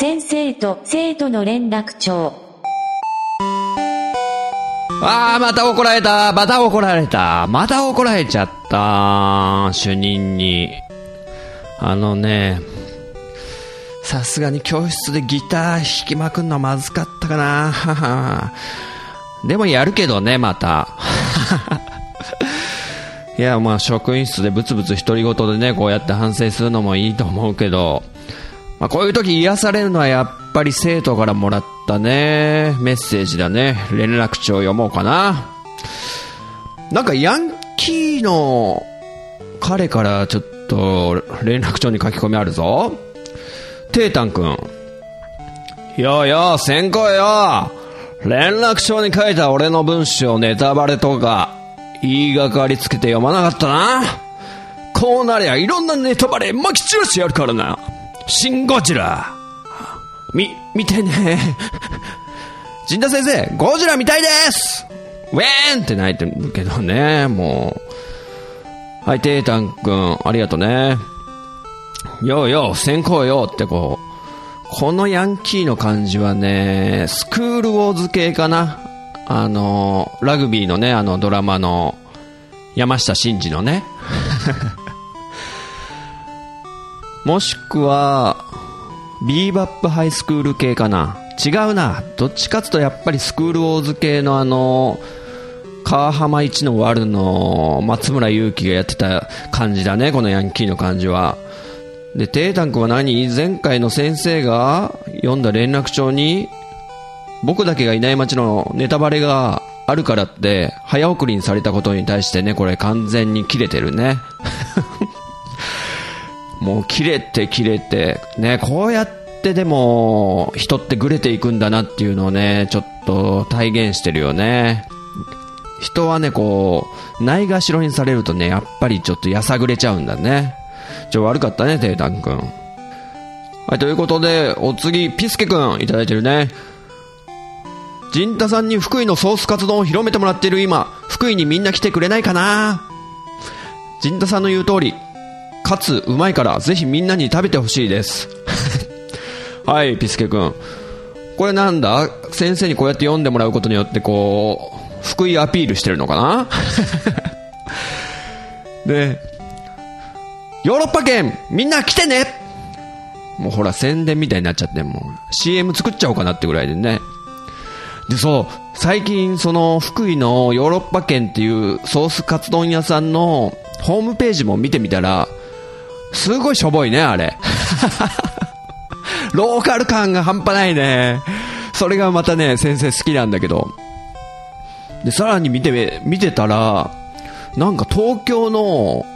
先生と生徒の連絡帳ああ、また怒られた。また怒られた。また怒られちゃった。主任に。あのね、さすがに教室でギター弾きまくんのまずかったかな。でもやるけどね、また。いや、まあ職員室でブツブツ独り言でね、こうやって反省するのもいいと思うけど、まあこういう時癒されるのはやっぱり生徒からもらったね、メッセージだね。連絡帳読もうかな。なんかヤンキーの彼からちょっと連絡帳に書き込みあるぞ。テータン君。よよ、先行よ。連絡帳に書いた俺の文章ネタバレとか、言いがかりつけて読まなかったな。こうなりゃいろんなネタバレ撒き散らしてやるからな。シン・ゴジラ。み、見てね。陣田先生、ゴジラ見たいですウェーンって泣いてるけどね、もう。はい、テータン君、ありがとうね。ようよう、先行よってこう。このヤンキーの感じはね、スクールウォーズ系かな。あの、ラグビーのね、あのドラマの山下真司のね。もしくは、ビーバップハイスクール系かな？違うな。どっちかつとやっぱりスクールウォーズ系のあの、川浜一のワルの松村祐樹がやってた感じだね、このヤンキーの感じは。で、テータン君は何？前回の先生が読んだ連絡帳に、僕だけがいない街のネタバレがあるからって、早送りにされたことに対してね、これ完全に切れてるね。もう切れて切れて、ね、こうやってでも人ってグレていくんだなっていうのをね、ちょっと体現してるよね。人はね、こう、ないがしろにされるとね、やっぱりちょっとやさぐれちゃうんだね。ちょ、悪かったね、テータン君。はい、ということで、お次、ピスケ君、いただいてるね。ジンタさんに福井のソースカツ丼を広めてもらっている今、福井にみんな来てくれないかなジンタさんの言う通り、かつうまいからぜひみんなに食べてほしいです。はい、ピスケ君。これなんだ？先生にこうやって読んでもらうことによってこう、福井アピールしてるのかな？で、ヨーロッパ圏みんな来てねもうほら宣伝みたいになっちゃってもう CM 作っちゃおうかなってぐらいでね。で、そう、最近その福井のヨーロッパ圏っていうソースカツ丼屋さんのホームページも見てみたら、すごいしょぼいね、あれ。ローカル感が半端ないね。それがまたね、先生好きなんだけど。で、さらに見て、見てたら、なんか東京の、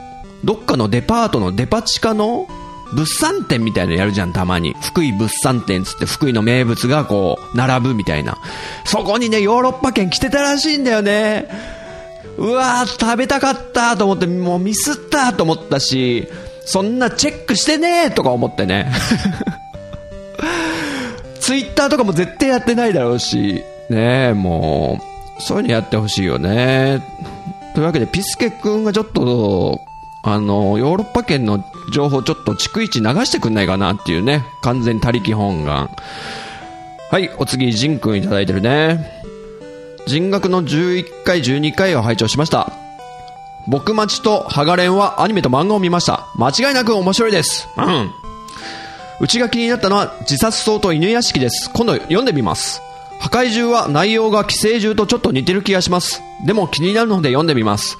どっかのデパートのデパ地下の物産展みたいなのやるじゃん、たまに。福井物産展つって福井の名物がこう、並ぶみたいな。そこにね、ヨーロッパ圏来てたらしいんだよね。うわー、食べたかったと思って、もうミスったと思ったし、そんなチェックしてねーとか思ってね。ツイッターとかも絶対やってないだろうし、ねえ、もう、そういうのやってほしいよね。というわけで、ピスケ君がちょっと、あの、ヨーロッパ圏の情報ちょっと逐一流してくんないかなっていうね。完全に他力本願。はい、お次、ジン君いただいてるね。人学の11回、12回を拝聴しました。僕待ちとハガレンはアニメと漫画を見ました。間違いなく面白いです。うん。うちが気になったのは自殺層と犬屋敷です。今度読んでみます。破壊獣は内容が寄生獣とちょっと似てる気がします。でも気になるので読んでみます。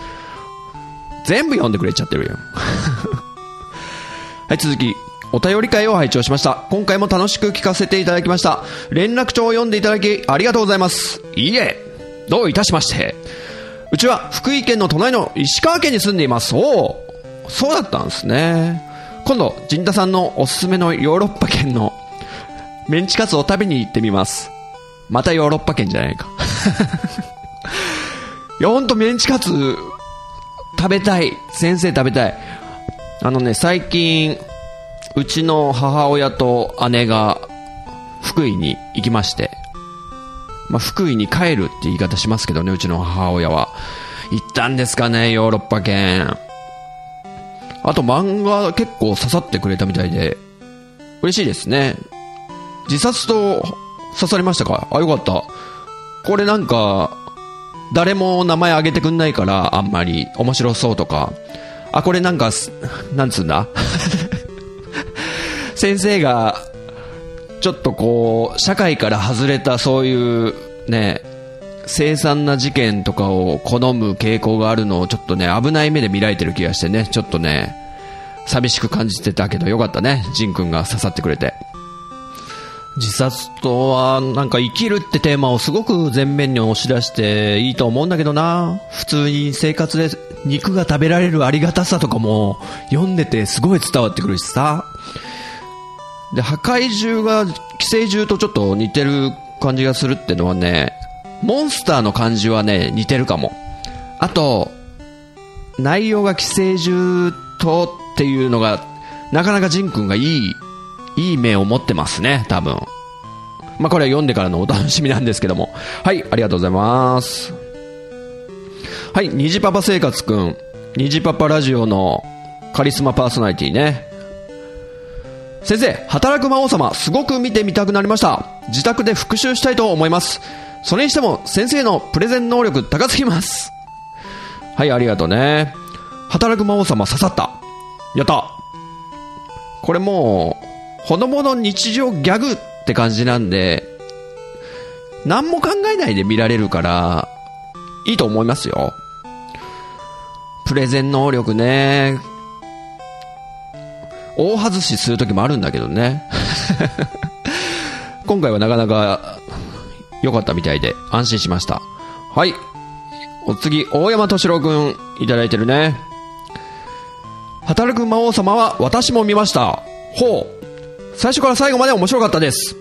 全部読んでくれちゃってるよ。はい、続き。お便り会を拝聴しました。今回も楽しく聞かせていただきました。連絡帳を読んでいただきありがとうございます。いいえ、どういたしまして。うちは福井県の隣の石川県に住んでいます。おお、そうだったんですね。今度、陣田さんのおすすめのヨーロッパ圏の メンチカツを食べに行ってみます。またヨーロッパ圏じゃないか。いや、ほんとメンチカツ、食べたい。先生食べたい。あのね、最近、うちの母親と姉が福井に行きまして、まあ、福井に帰るって言い方しますけどね、うちの母親は。行ったんですかね、ヨーロッパ圏。あと漫画結構刺さってくれたみたいで、嬉しいですね。自殺と刺さりましたか？あ、よかった。これなんか、誰も名前挙げてくんないから、あんまり面白そうとか。あ、これなんか、なんつうんだ？先生が、ちょっとこう、社会から外れたそういう、ね、凄惨な事件とかを好む傾向があるのをちょっとね、危ない目で見られてる気がしてね、ちょっとね、寂しく感じてたけどよかったね、ジン君が刺さってくれて。自殺とは、なんか生きるってテーマをすごく前面に押し出していいと思うんだけどな。普通に生活で肉が食べられるありがたさとかも読んでてすごい伝わってくるしさ。で、破壊獣が寄生獣とちょっと似てる感じがするってのはね、モンスターの感じはね、似てるかも。あと、内容が寄生獣とっていうのが、なかなかジン君がいい、いい目を持ってますね、多分。まあ、これは読んでからのお楽しみなんですけども。はい、ありがとうございます。はい、虹パパ生活くん。虹パパラジオのカリスマパーソナリティね。先生、働く魔王様、すごく見てみたくなりました。自宅で復習したいと思います。それにしても、先生のプレゼン能力高すぎます。はい、ありがとうね。働く魔王様刺さった。やった。これもう、ほのぼの日常ギャグって感じなんで、何も考えないで見られるから、いいと思いますよ。プレゼン能力ね。大外しする時もあるんだけどね。今回はなかなか良かったみたいで安心しました。はい。お次、大山敏郎くんいただいてるね。働く魔王様は私も見ました。ほう。最初から最後まで面白かったです。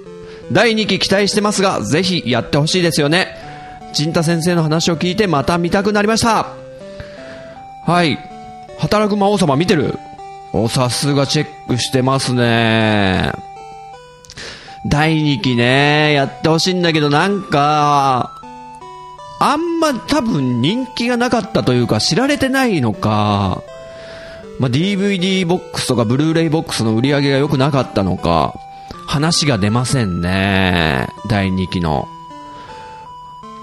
第2期期待してますが、ぜひやってほしいですよね。陣太先生の話を聞いてまた見たくなりました。はい。働く魔王様見てる？お、さすがチェックしてますね。第2期ね、やってほしいんだけどなんか、あんま多分人気がなかったというか知られてないのか、まあ、DVD ボックスとかブルーレイボックスの売り上げが良くなかったのか、話が出ませんね。第2期の。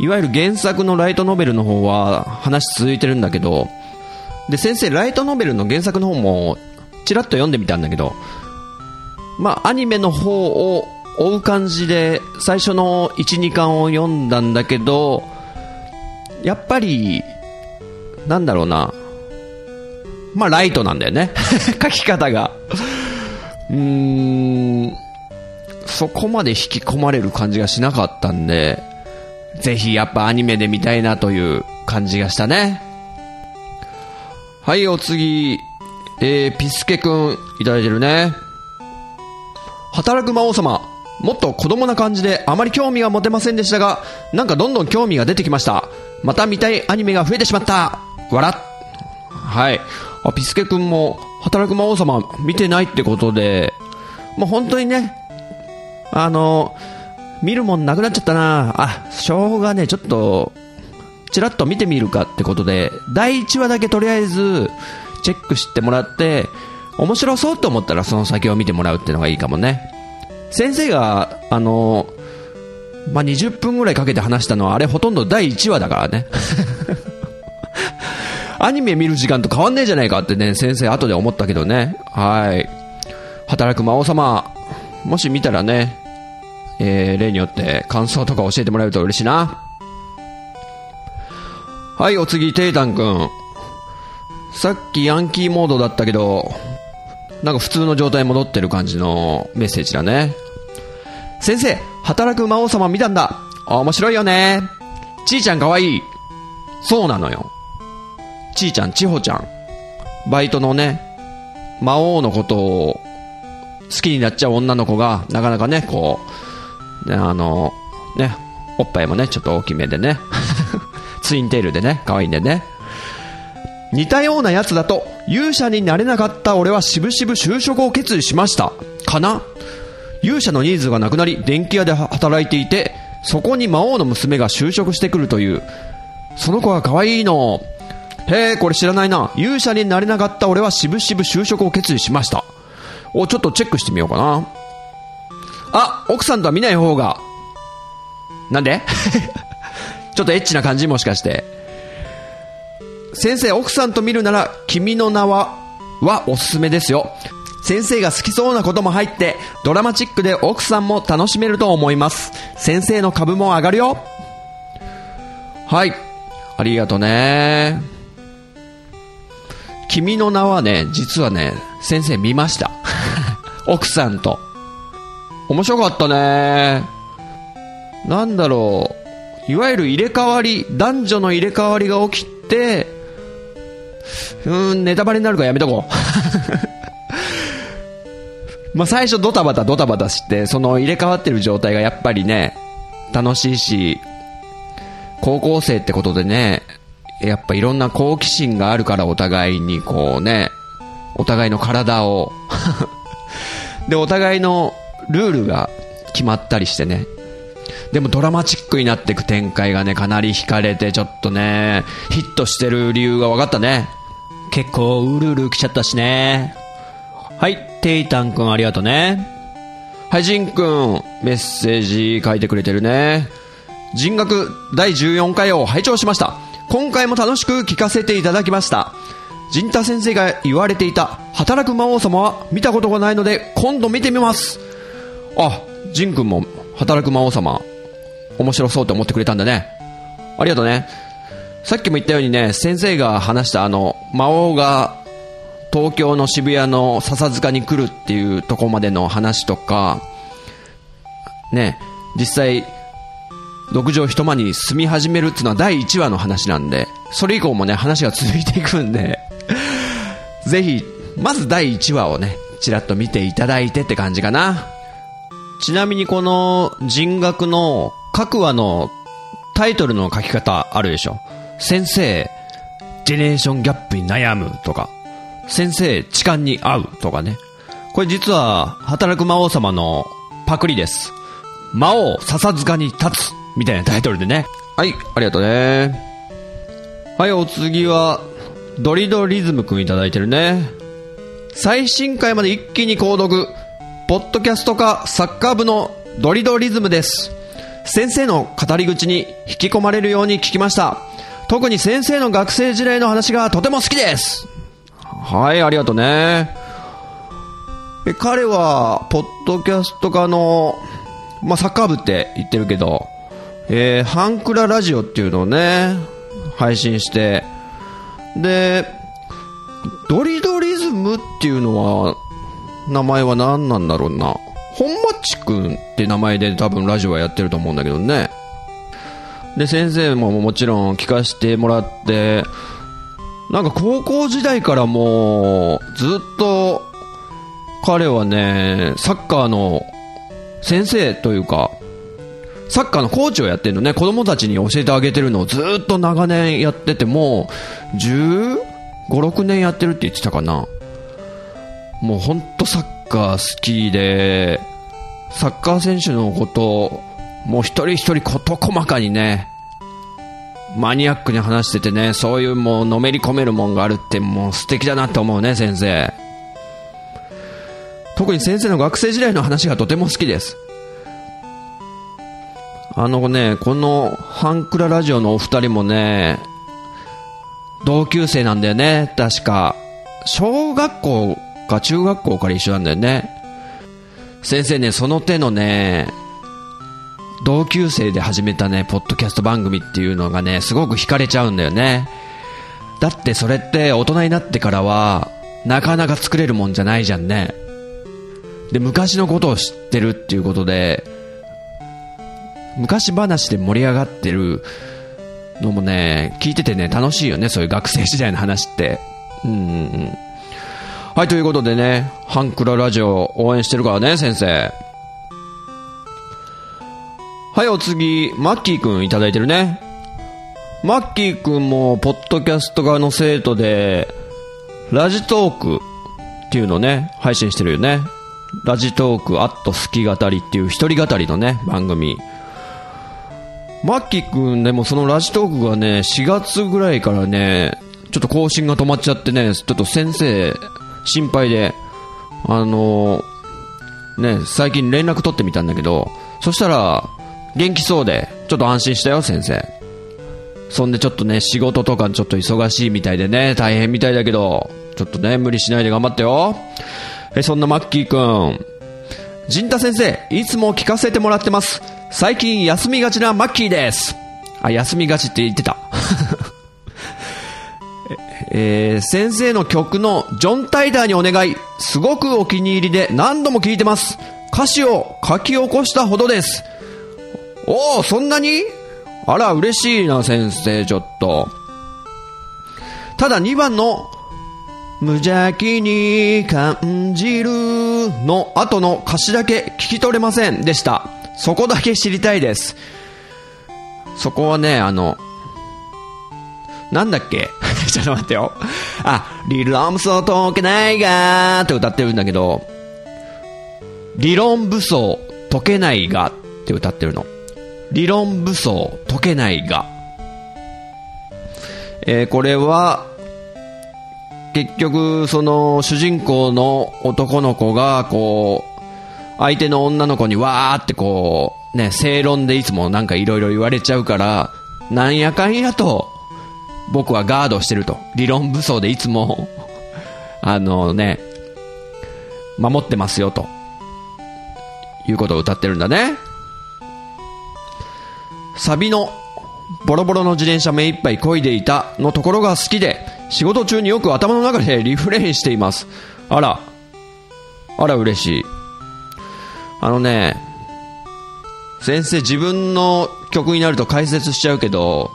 いわゆる原作のライトノベルの方は話続いてるんだけど、で、先生、ライトノベルの原作の方も、ちらっと読んでみたんだけど、まあ、アニメの方を追う感じで、最初の1、2巻を読んだんだけど、やっぱり、なんだろうな、まあ、ライトなんだよね。書き方が。うーん、そこまで引き込まれる感じがしなかったんで、ぜひやっぱアニメで見たいなという感じがしたね。はい、お次、えー、ピスケくん、いただいてるね。働く魔王様、もっと子供な感じであまり興味が持てませんでしたが、なんかどんどん興味が出てきました。また見たいアニメが増えてしまった。笑っ。はい。あ、ピスケくんも、働く魔王様見てないってことで、もう本当にね、あの、見るもんなくなっちゃったなあ、しょうがね、ちょっと、ちらっと見てみるかってことで、第1話だけとりあえず、チェックしてもらって、面白そうと思ったらその先を見てもらうっていうのがいいかもね。先生が、あの、まあ、20分ぐらいかけて話したのは、あれほとんど第1話だからね。アニメ見る時間と変わんねえじゃないかってね、先生後で思ったけどね。はい。働く魔王様、もし見たらね、えー、例によって感想とか教えてもらえると嬉しいな。はい、お次、テイタンくん。さっきヤンキーモードだったけど、なんか普通の状態に戻ってる感じのメッセージだね。先生、働く魔王様見たんだ。面白いよね。ちーちゃんかわいい。そうなのよ。ちーちゃん、ちほちゃん。バイトのね、魔王のことを好きになっちゃう女の子が、なかなかね、こう、ね、あの、ね、おっぱいもね、ちょっと大きめでね。ツインテールでね、可愛いんでね。似たようなやつだと、勇者になれなかった俺はしぶしぶ就職を決意しました。かな？勇者のニーズがなくなり、電気屋で働いていて、そこに魔王の娘が就職してくるという。その子が可愛いの。へえ、これ知らないな。勇者になれなかった俺はしぶしぶ就職を決意しました。お、ちょっとチェックしてみようかな。あ、奥さんとは見ない方が。なんで？ちょっとエッチな感じもしかして。先生、奥さんと見るなら、君の名は、はおすすめですよ。先生が好きそうなことも入って、ドラマチックで奥さんも楽しめると思います。先生の株も上がるよ。はい。ありがとね。君の名はね、実はね、先生見ました。奥さんと。面白かったね。なんだろう。いわゆる入れ替わり、男女の入れ替わりが起きて、うーん、ネタバレになるからやめとこう。まあ最初ドタバタドタバタして、その入れ替わってる状態がやっぱりね、楽しいし、高校生ってことでね、やっぱいろんな好奇心があるからお互いにこうね、お互いの体を で、お互いのルールが決まったりしてね。でもドラマチックになっていく展開がね、かなり惹かれて、ちょっとね、ヒットしてる理由が分かったね。結構、うるうる来ちゃったしね。はい、テイタンくんありがとうね。はい、ジンくん、メッセージ書いてくれてるね。人学第14回を拝聴しました。今回も楽しく聞かせていただきました。陣太先生が言われていた働く魔王様は見たことがないので今度見てみます。あ、ジンくんも働く魔王様面白そうって思ってくれたんだね。ありがとうね。さっきも言ったようにね、先生が話したあの、魔王が東京の渋谷の笹塚に来るっていうとこまでの話とか、ね、実際、六畳一間に住み始めるっていうのは第1話の話なんで、それ以降もね、話が続いていくんで、ぜひ、まず第1話をね、ちらっと見ていただいてって感じかな。ちなみにこの人学の各話のタイトルの書き方あるでしょ。先生、ジェネレーションギャップに悩むとか、先生、痴漢に合うとかね。これ実は、働く魔王様のパクリです。魔王笹塚に立つみたいなタイトルでね。はい、ありがとうね。はい、お次は、ドリドリズムくんいただいてるね。最新回まで一気に購読。ポッドキャスト化サッカー部のドリドリズムです。先生の語り口に引き込まれるように聞きました。特に先生の学生時代の話がとても好きです。はい、ありがとうね。え彼は、ポッドキャスト化の、まあ、サッカー部って言ってるけど、えー、ハンクララジオっていうのをね、配信して、で、ドリドリズムっていうのは、名前は何なんだろうな。本マッチくんって名前で多分ラジオはやってると思うんだけどね。で、先生ももちろん聞かせてもらって、なんか高校時代からもう、ずっと、彼はね、サッカーの先生というか、サッカーのコーチをやってるのね、子供たちに教えてあげてるのをずっと長年やってて、もう、15、6年やってるって言ってたかな。もうほんとサッカー好きで、サッカー選手のこと、もう一人一人事細かにね、マニアックに話しててね、そういうもうのめり込めるもんがあるってもう素敵だなって思うね、先生。特に先生の学生時代の話がとても好きです。あのね、このハンクララジオのお二人もね、同級生なんだよね、確か。小学校か中学校から一緒なんだよね。先生ね、その手のね、同級生で始めたね、ポッドキャスト番組っていうのがね、すごく惹かれちゃうんだよね。だってそれって大人になってからは、なかなか作れるもんじゃないじゃんね。で、昔のことを知ってるっていうことで、昔話で盛り上がってるのもね、聞いててね、楽しいよね、そういう学生時代の話って。うんうんうん。はい、ということでね、ハンクララジオ応援してるからね、先生。はい、お次、マッキーくんいただいてるね。マッキーくんも、ポッドキャスト側の生徒で、ラジトークっていうのね、配信してるよね。ラジトーク、アット好き語りっていう一人語りのね、番組。マッキーくんでもそのラジトークがね、4月ぐらいからね、ちょっと更新が止まっちゃってね、ちょっと先生、心配で、あのね、最近連絡取ってみたんだけど、そしたら、元気そうで、ちょっと安心したよ、先生。そんでちょっとね、仕事とかちょっと忙しいみたいでね、大変みたいだけど、ちょっとね、無理しないで頑張ってよ。え、そんなマッキーくん。陣太先生、いつも聞かせてもらってます。最近休みがちなマッキーです。あ、休みがちって言ってた。えー先生の曲のジョン・タイダーにお願い。すごくお気に入りで何度も聴いてます。歌詞を書き起こしたほどです。おお、そんなに？あら、嬉しいな、先生、ちょっと。ただ2番の、無邪気に感じるの後の歌詞だけ聞き取れませんでした。そこだけ知りたいです。そこはね、あの、なんだっけ？ちょっと待ってよ。あ、リロムソ解けないがーって歌ってるんだけど、理論武装解けないがって歌ってるの。理論武装解けないが。えーこれは、結局、その、主人公の男の子が、こう、相手の女の子にわーってこう、ね、正論でいつもなんかいろいろ言われちゃうから、なんやかんやと、僕はガードしてると。理論武装でいつも、あのね、守ってますよと。いうことを歌ってるんだね。サビの、ボロボロの自転車目いっぱい漕いでいたのところが好きで、仕事中によく頭の中でリフレインしています。あら、あら嬉しい。あのね、先生自分の曲になると解説しちゃうけど、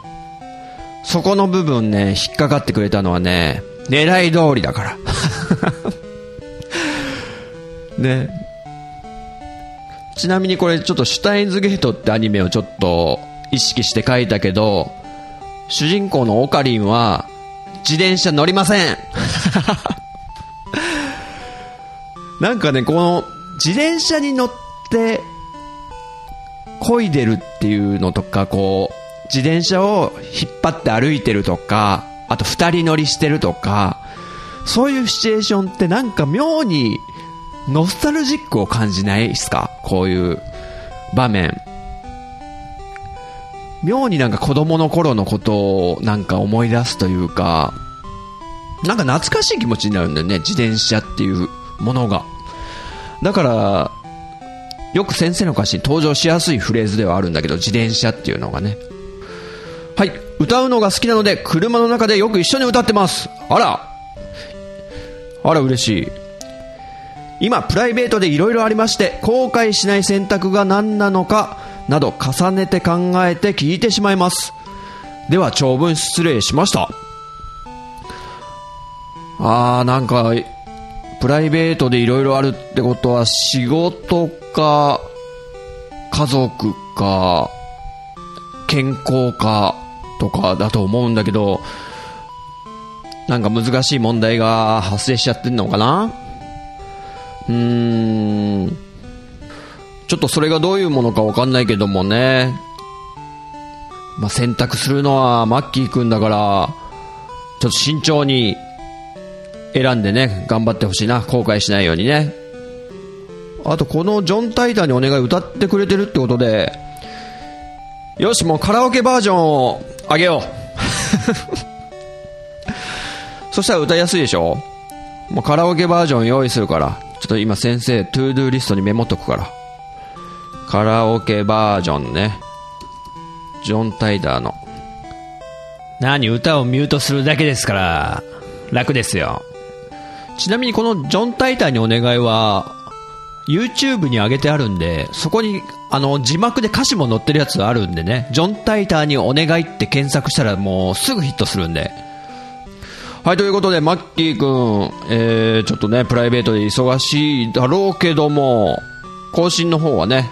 そこの部分ね、引っかかってくれたのはね、狙い通りだから。ね。ちなみにこれちょっとシュタインズゲートってアニメをちょっと意識して書いたけど、主人公のオカリンは自転車乗りません なんかね、この自転車に乗って漕いでるっていうのとか、こう、自転車を引っ張って歩いてるとか、あと二人乗りしてるとか、そういうシチュエーションってなんか妙にノスタルジックを感じないですか？こういう場面。妙になんか子供の頃のことをなんか思い出すというか、なんか懐かしい気持ちになるんだよね、自転車っていうものが。だから、よく先生の歌詞に登場しやすいフレーズではあるんだけど、自転車っていうのがね。はい、歌うのが好きなので、車の中でよく一緒に歌ってます。あらあら、嬉しい。今、プライベートで色々ありまして、後悔しない選択が何なのか、など重ねて考えて聞いてしまいます。では、長文失礼しました。あー、なんか、プライベートで色々あるってことは、仕事か、家族か、健康か、とかだと思うんだけど、なんか難しい問題が発生しちゃってんのかな？うーん。ちょっとそれがどういうものかわかんないけどもね。まあ、選択するのはマッキーくんだから、ちょっと慎重に選んでね、頑張ってほしいな。後悔しないようにね。あと、このジョン・タイターにお願い歌ってくれてるってことで、よし、もうカラオケバージョンをあげよう。そしたら歌いやすいでしょもうカラオケバージョン用意するから。ちょっと今先生、 ToDo リストにメモっとくから。カラオケバージョンね。ジョン・タイダーの。何歌をミュートするだけですから、楽ですよ。ちなみにこのジョン・タイターにお願いは、YouTube に上げてあるんで、そこに、あの、字幕で歌詞も載ってるやつあるんでね、ジョン・タイターにお願いって検索したらもうすぐヒットするんで。はい、ということで、マッキーくん、えー、ちょっとね、プライベートで忙しいだろうけども、更新の方はね、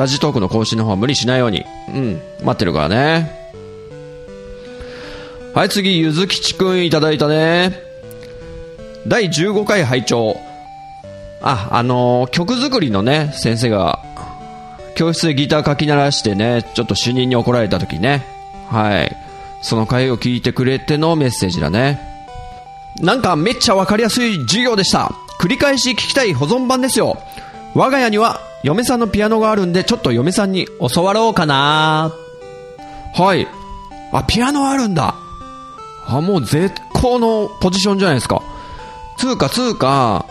ラジトークの更新の方は無理しないように、うん、待ってるからね。はい、次、ゆずきちくんいただいたね。第15回拝聴あ、あのー曲作りのね、先生が、教室でギター書き鳴らしてね、ちょっと主任に怒られた時ね、はい。その回を聞いてくれてのメッセージだね。なんかめっちゃわかりやすい授業でした。繰り返し聞きたい保存版ですよ。我が家には嫁さんのピアノがあるんで、ちょっと嫁さんに教わろうかなはい。あ、ピアノあるんだ。あ、もう絶好のポジションじゃないですか。つうか、つうか、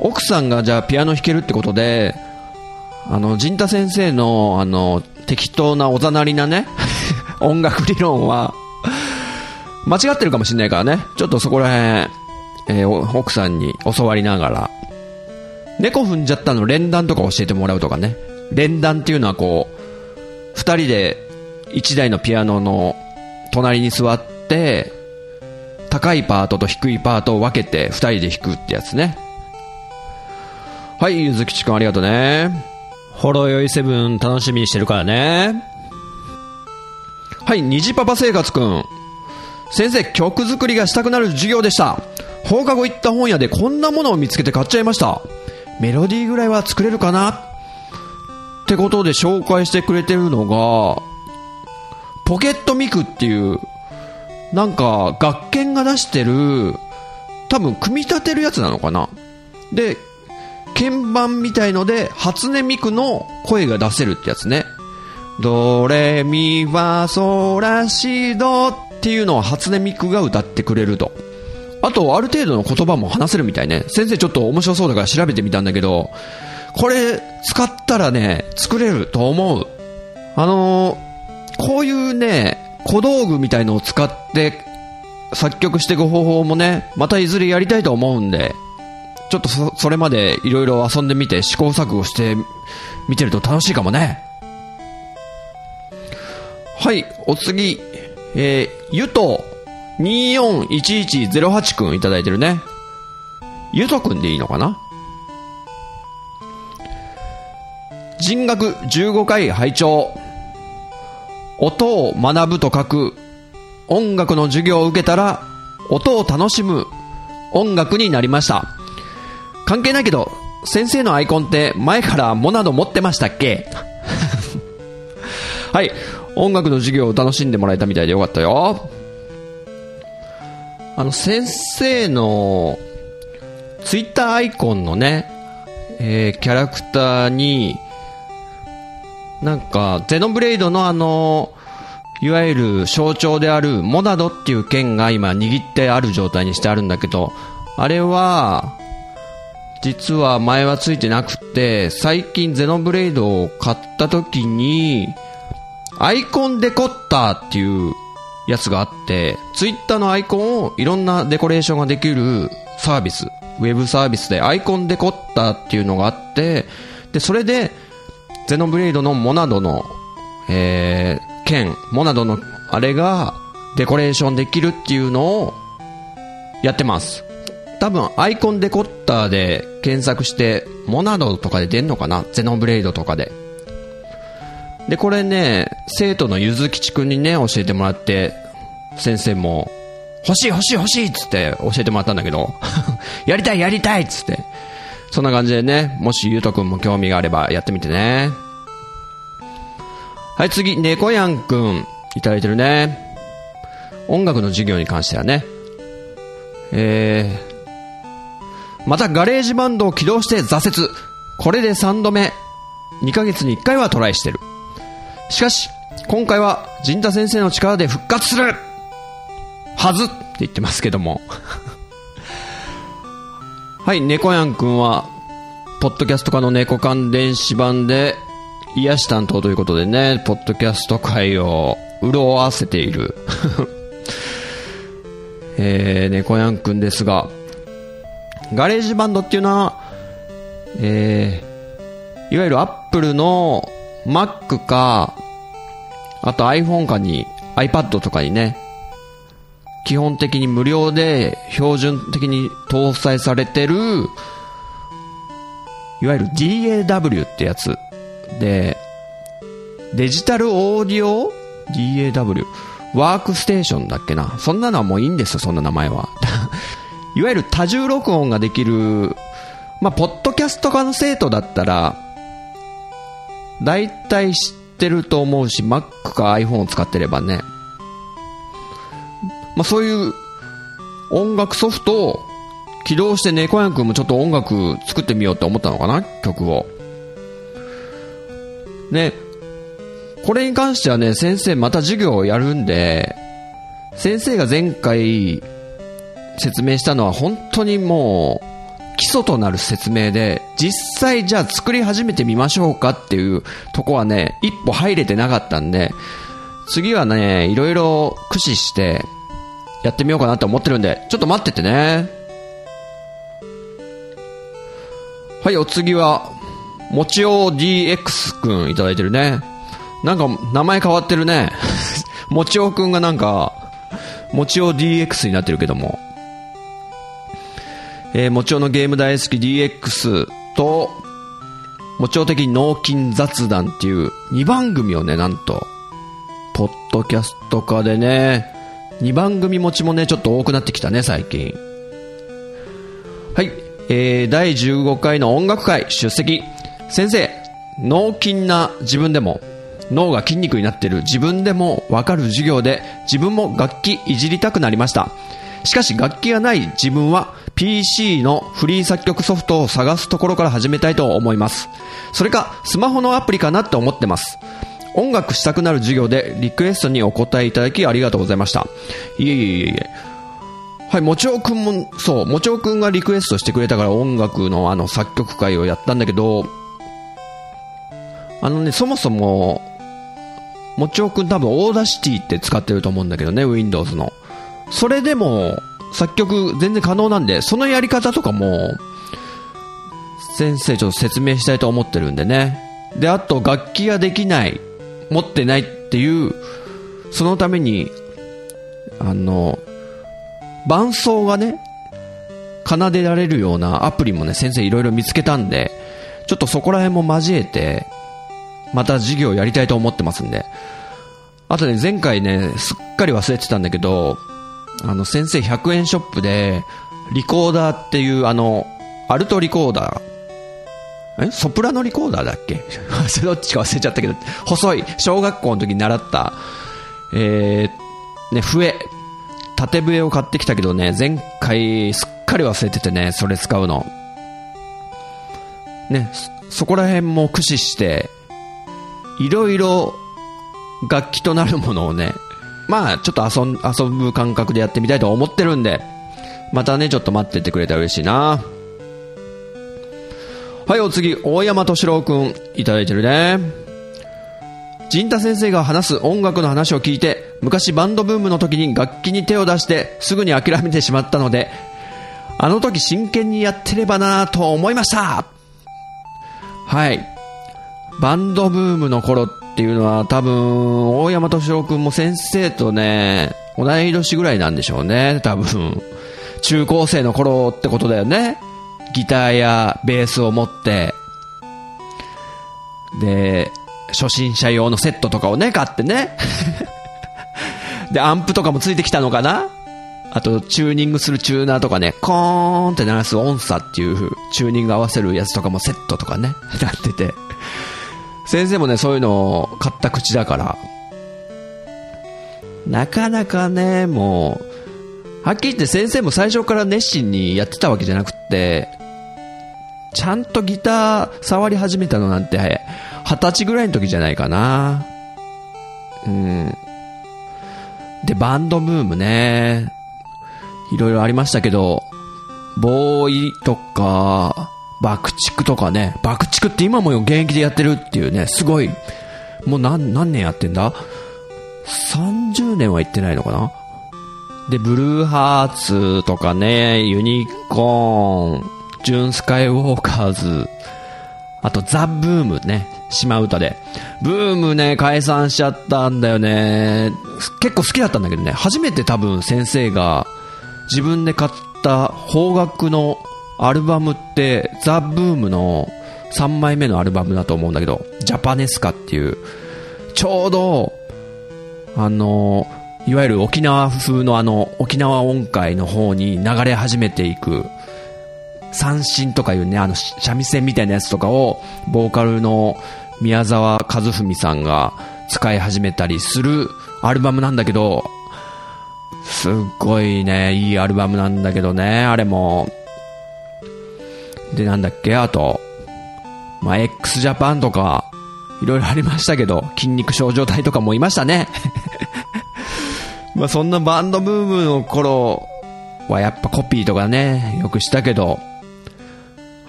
奥さんがじゃあピアノ弾けるってことで、あの、陣田先生の、あの、適当なおざなりなね、音楽理論は、間違ってるかもしれないからね。ちょっとそこら辺、えー奥さんに教わりながら。猫踏んじゃったの連弾とか教えてもらうとかね。連弾っていうのはこう、二人で一台のピアノの隣に座って、高いパートと低いパートを分けて二人で弾くってやつね。はい、ゆずきちくんありがとうね。ほろ酔いセブン楽しみにしてるからね。はい、虹パパ生活くん。先生、曲作りがしたくなる授業でした。放課後行った本屋でこんなものを見つけて買っちゃいました。メロディーぐらいは作れるかな？ってことで紹介してくれてるのが、ポケットミクっていう、なんか楽研が出してる、多分組み立てるやつなのかな？で、鍵盤みたいので、初音ミクの声が出せるってやつね。ドレミファソラシドっていうのを初音ミクが歌ってくれると。あと、ある程度の言葉も話せるみたいね。先生ちょっと面白そうだから調べてみたんだけど、これ使ったらね、作れると思う。あのーこういうね、小道具みたいのを使って作曲していく方法もね、またいずれやりたいと思うんで、ちょっとそそれまでいろいろ遊んでみて試行錯誤して見てると楽しいかもね。はい、お次、えー、ゆと241108くんいただいてるね。ゆとくんでいいのかな？人学15回拝聴音を学ぶと書く音楽の授業を受けたら音を楽しむ音楽になりました。関係ないけど、先生のアイコンって前からモナド持ってましたっけ？はい。音楽の授業を楽しんでもらえたみたいでよかったよ。あの、先生のツイッターアイコンのね、えーキャラクターに、なんか、ゼノブレイドのあの、いわゆる象徴であるモナドっていう剣が今握ってある状態にしてあるんだけど、あれは、実は前はついてなくて、最近ゼノブレイドを買った時に、アイコンデコッターっていうやつがあって、ツイッターのアイコンをいろんなデコレーションができるサービス、ウェブサービスでアイコンデコッターっていうのがあって、で、それで、ゼノブレイドのモナドの、えー、剣、モナドのあれがデコレーションできるっていうのをやってます。多分アイコンデコッターで検索して、モナドとかで出んのかな？ゼノブレイドとかで。で、これね、生徒のゆずきちくんにね、教えてもらって、先生も、欲しい欲しい欲しいっつって教えてもらったんだけど、やりたいやりたいっつって。そんな感じでね、もしゆうとくんも興味があればやってみてね。はい、次、猫やんくん、いただいてるね。音楽の授業に関してはね。えー、また GarageBand を起動して挫折。これで3度目。2ヶ月に1回はトライしてる。しかし、今回は、陣田先生の力で復活するはずって言ってますけども。はい、猫やんくんは、ポッドキャスト化の猫関電子版で、癒し担当ということでね、ポッドキャスト界を潤わせている。えー、猫やんくんですが、 GarageBand っていうのは、えー、いわゆるアップルの Mac か、あと iPhone かに iPad とかにね、基本的に無料で標準的に搭載されてる、いわゆる DAW ってやつ。で、デジタルオーディオ ?DAW。ワークステーションだっけな。そんなのはもういいんですよ、そんな名前は。いわゆる多重録音ができる、まあ、ポッドキャスト科の生徒だったら、大体知ってると思うし、Mac か iPhone を使ってればね。まあ、そういう音楽ソフトを起動して猫やんくんもちょっと音楽作ってみようって思ったのかな曲を。ね、これに関してはね、先生また授業をやるんで、先生が前回説明したのは本当にもう基礎となる説明で、実際じゃあ作り始めてみましょうかっていうとこはね、一歩入れてなかったんで、次はね、いろいろ駆使してやってみようかなと思ってるんで、ちょっと待っててね。はい、お次は、もちお DX くんいただいてるね。なんか、名前変わってるね。もちおくんがなんか、もちお DX になってるけども。えー、もちおのゲーム大好き DX と、もちお的に脳筋雑談っていう2番組をね、なんと、ポッドキャスト化でね、2番組持ちもね、ちょっと多くなってきたね、最近。はい、えー、第15回の音楽会出席。先生、脳筋な自分でも、脳が筋肉になってる自分でもわかる授業で自分も楽器いじりたくなりました。しかし楽器がない自分は PC のフリー作曲ソフトを探すところから始めたいと思います。それかスマホのアプリかなって思ってます。音楽したくなる授業でリクエストにお答えいただきありがとうございました。いえいえいえいえ。はい、もちおくんも、そう、もちおくんがリクエストしてくれたから音楽のあの作曲会をやったんだけど、あのね、そもそも、もちおくん多分 Audacity って使ってると思うんだけどね、Windows の。それでも、作曲全然可能なんで、そのやり方とかも、先生ちょっと説明したいと思ってるんでね。で、あと楽器ができない、持ってないっていう、そのために、あの、伴奏がね、奏でられるようなアプリもね、先生いろいろ見つけたんで、ちょっとそこら辺も交えて、また授業やりたいと思ってますんで。あとね、前回ね、すっかり忘れてたんだけど、あの、先生100円ショップで、リコーダーっていう、あの、アルトリコーダー。え？ソプラノリコーダーだっけ？どっちか忘れちゃったけど、細い、小学校の時に習った、えー、ね、笛。縦笛を買ってきたけどね、前回すっかり忘れててね、それ使うの。ね、そこら辺も駆使して、いろいろ楽器となるものをね、まあちょっと遊ん遊ぶ感覚でやってみたいと思ってるんで、またね、ちょっと待っててくれたら嬉しいな。はい、お次、大山敏郎くん、いただいてるね。陣太先生が話す音楽の話を聞いて、昔バンドブームの時に楽器に手を出してすぐに諦めてしまったので、あの時真剣にやってればなぁと思いましたはい。バンドブームの頃っていうのは多分、大山敏郎くんも先生とね、同い年ぐらいなんでしょうね、多分。中高生の頃ってことだよね。ギターやベースを持って、で、初心者用のセットとかをね、買ってね。で、アンプとかもついてきたのかなあと、チューニングするチューナーとかね、コーンって鳴らす音差っていうチューニング合わせるやつとかもセットとかね、なってて。先生もね、そういうのを買った口だから、なかなかね、もう、はっきり言って先生も最初から熱心にやってたわけじゃなくって、ちゃんとギター触り始めたのなんて、二十歳ぐらいの時じゃないかな。うん。で、バンドブームね。いろいろありましたけど、ボーイとか、爆竹とかね、爆竹って今も現役でやってるっていうね、すごい、もう何、何年やってんだ ?30 年は行ってないのかな？で、ブルーハーツとかね、ユニコーン、ジュンスカイウォーカーズ、あとザ・ブームね。島唄で。ブームね、解散しちゃったんだよね。結構好きだったんだけどね、初めて多分先生が自分で買った邦楽のアルバムって、ザ・ブームの3枚目のアルバムだと思うんだけど、ジャパネスカっていう、ちょうど、あの、いわゆる沖縄風のあの、沖縄音階の方に流れ始めていく、三振とかいうね、あの、三味線みたいなやつとかを、ボーカルの宮沢和文さんが使い始めたりするアルバムなんだけど、すっごいね、いいアルバムなんだけどね、あれも。で、なんだっけ、あと、まあ、x ジャパンとか、いろいろありましたけど、筋肉症状体とかもいましたね。まあ、そんなバンドブームの頃はやっぱコピーとかね、よくしたけど、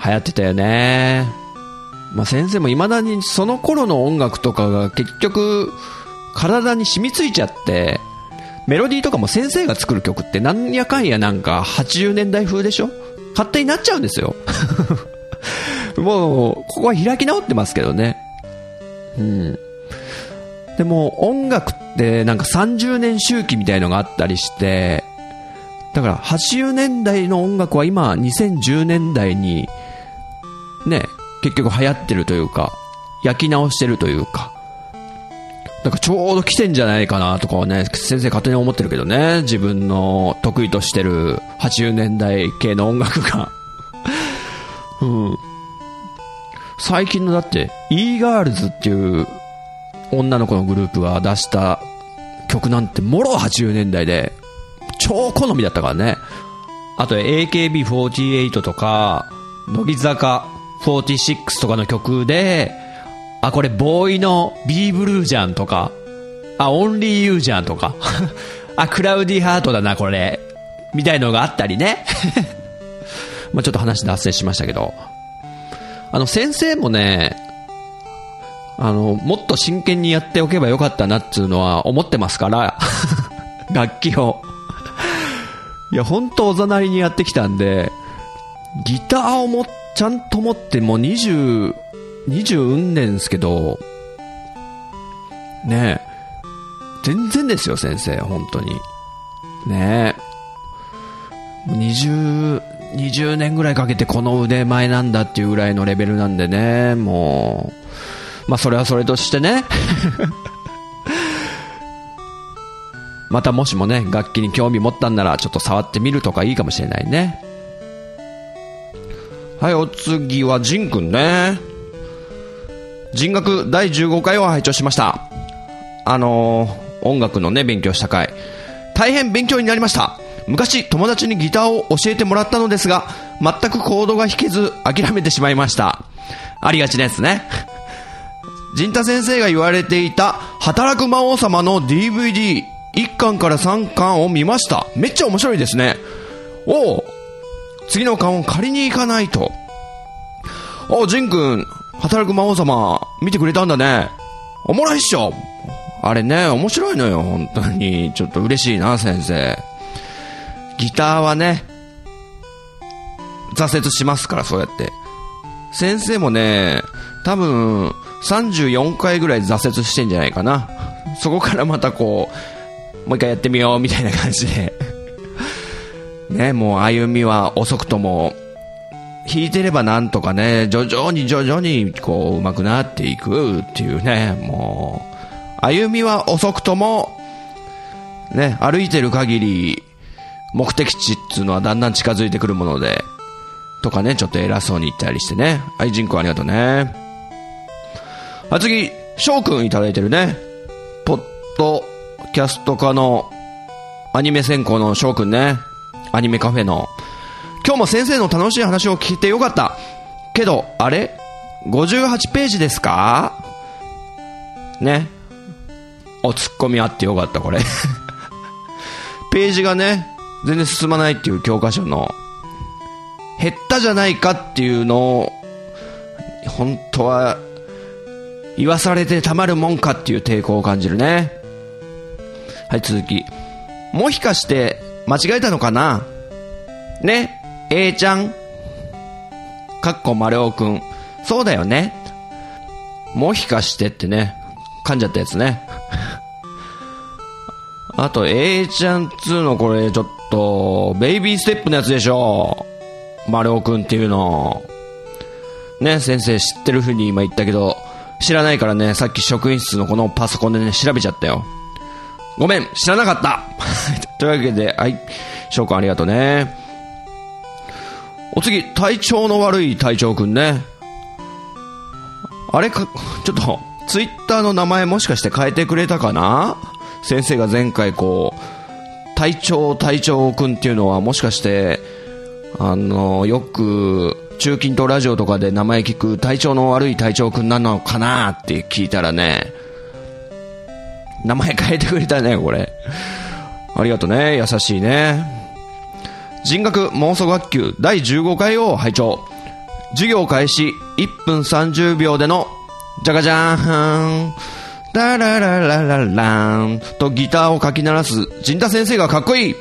流行ってたよね。まあ、先生も未だにその頃の音楽とかが結局、体に染みついちゃって、メロディーとかも先生が作る曲ってなんやかんやなんか80年代風でしょ勝手になっちゃうんですよ。もう、ここは開き直ってますけどね。うん。でも音楽ってなんか30年周期みたいのがあったりして、だから80年代の音楽は今2010年代にね、結局流行ってるというか、焼き直してるというか、なんかちょうど来てんじゃないかなとかはね、先生勝手に思ってるけどね、自分の得意としてる80年代系の音楽が。うん。最近のだって e ガールズっていう女の子のグループが出した曲なんてもろ80年代で超好みだったからねあと AKB48 とか乃木坂46とかの曲であこれボーイの B ブルーじゃんとか。あオンリーユーじゃんとか。あクラウディハートだなこれ。みたいのがあったりね。まあちょっと話脱線しましたけど。あの、先生もね、あの、もっと真剣にやっておけばよかったなっていうのは思ってますから、楽器を。いや、ほんとおざなりにやってきたんで、ギターをも、ちゃんと持ってもう20、20運年ですけど、ねえ、全然ですよ、先生、本当に。ねえ。20、20年ぐらいかけてこの腕前なんだっていうぐらいのレベルなんでね、もう、まあそれはそれとしてね、またもしもね、楽器に興味持ったんならちょっと触ってみるとかいいかもしれないね。はい、お次はジンくんね。人学第15回を拝聴しました。あのー、音楽のね、勉強した回。大変勉強になりました。昔友達にギターを教えてもらったのですが、全くコードが弾けず諦めてしまいました。ありがちですね。陣太先生が言われていた働く魔王様の DVD1 巻から3巻を見ました。めっちゃ面白いですね。おう次の巻を借りに行かないと。おう、ジン君、働く魔王様、見てくれたんだね。おもろいっしょ。あれね、面白いのよ、本当に。ちょっと嬉しいな、先生。ギターはね、挫折しますから、そうやって。先生もね、多分、34回ぐらい挫折してんじゃないかな。そこからまたこう、もう一回やってみよう、みたいな感じで。ね、もう歩みは遅くとも、弾いてればなんとかね、徐々に徐々にこう、上手くなっていくっていうね、もう、歩みは遅くとも、ね、歩いてる限り、目的地っていうのはだんだん近づいてくるもので、とかね、ちょっと偉そうに言ったりしてね。はい、ジンくんありがとうね。あ、次、翔くんいただいてるね。ポッドキャスト科のアニメ専攻の翔くんね。アニメカフェの。今日も先生の楽しい話を聞いてよかった。けど、あれ ?58 ページですか？ね。お、ツッコミあってよかった、これ。ページがね、全然進まないっていう教科書の、減ったじゃないかっていうのを、本当は、言わされてたまるもんかっていう抵抗を感じるね。はい、続き。もしかして、間違えたのかな？ね、A ちゃん。かっこ丸尾くん。そうだよね。もひかしてってね、噛んじゃったやつね。あと、A ちゃん2のこれ、ちょっと、ベイビーステップのやつでしょ。丸尾くんっていうの。ね、先生知ってるふうに今言ったけど、知らないからね、さっき職員室のこのパソコンでね、調べちゃったよ。ごめん、知らなかった というわけで、はい、翔くんありがとうね。お次、体調の悪い隊長くんね。あれか、ちょっと、ツイッターの名前もしかして変えてくれたかな？先生が前回こう、隊長隊長くんっていうのはもしかして、あの、よく、中近東ラジオとかで名前聞く体調の悪い隊長くんなのかな？って聞いたらね、名前変えてくれたね、これ。ありがとね、優しいね。人格妄想学級第15回を拝聴。授業開始1分30秒での、じゃがじゃーん、ララララララン。とギターをかき鳴らす陣田先生がかっこいい。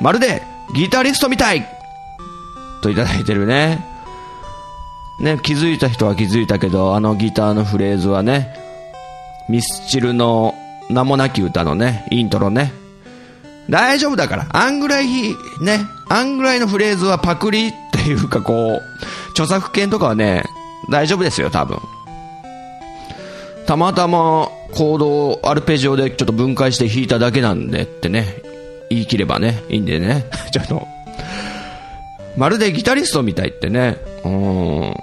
まるでギタリストみたい。といただいてるね。ね、気づいた人は気づいたけど、あのギターのフレーズはね、ミスチルの名もなき歌のね、イントロね。大丈夫だから。あんぐらい、ね、あんぐらいのフレーズはパクリっていうかこう、著作権とかはね、大丈夫ですよ、多分。たまたまコードをアルペジオでちょっと分解して弾いただけなんでってね、言い切ればね、いいんでね。ちょっと、まるでギタリストみたいってね、うん。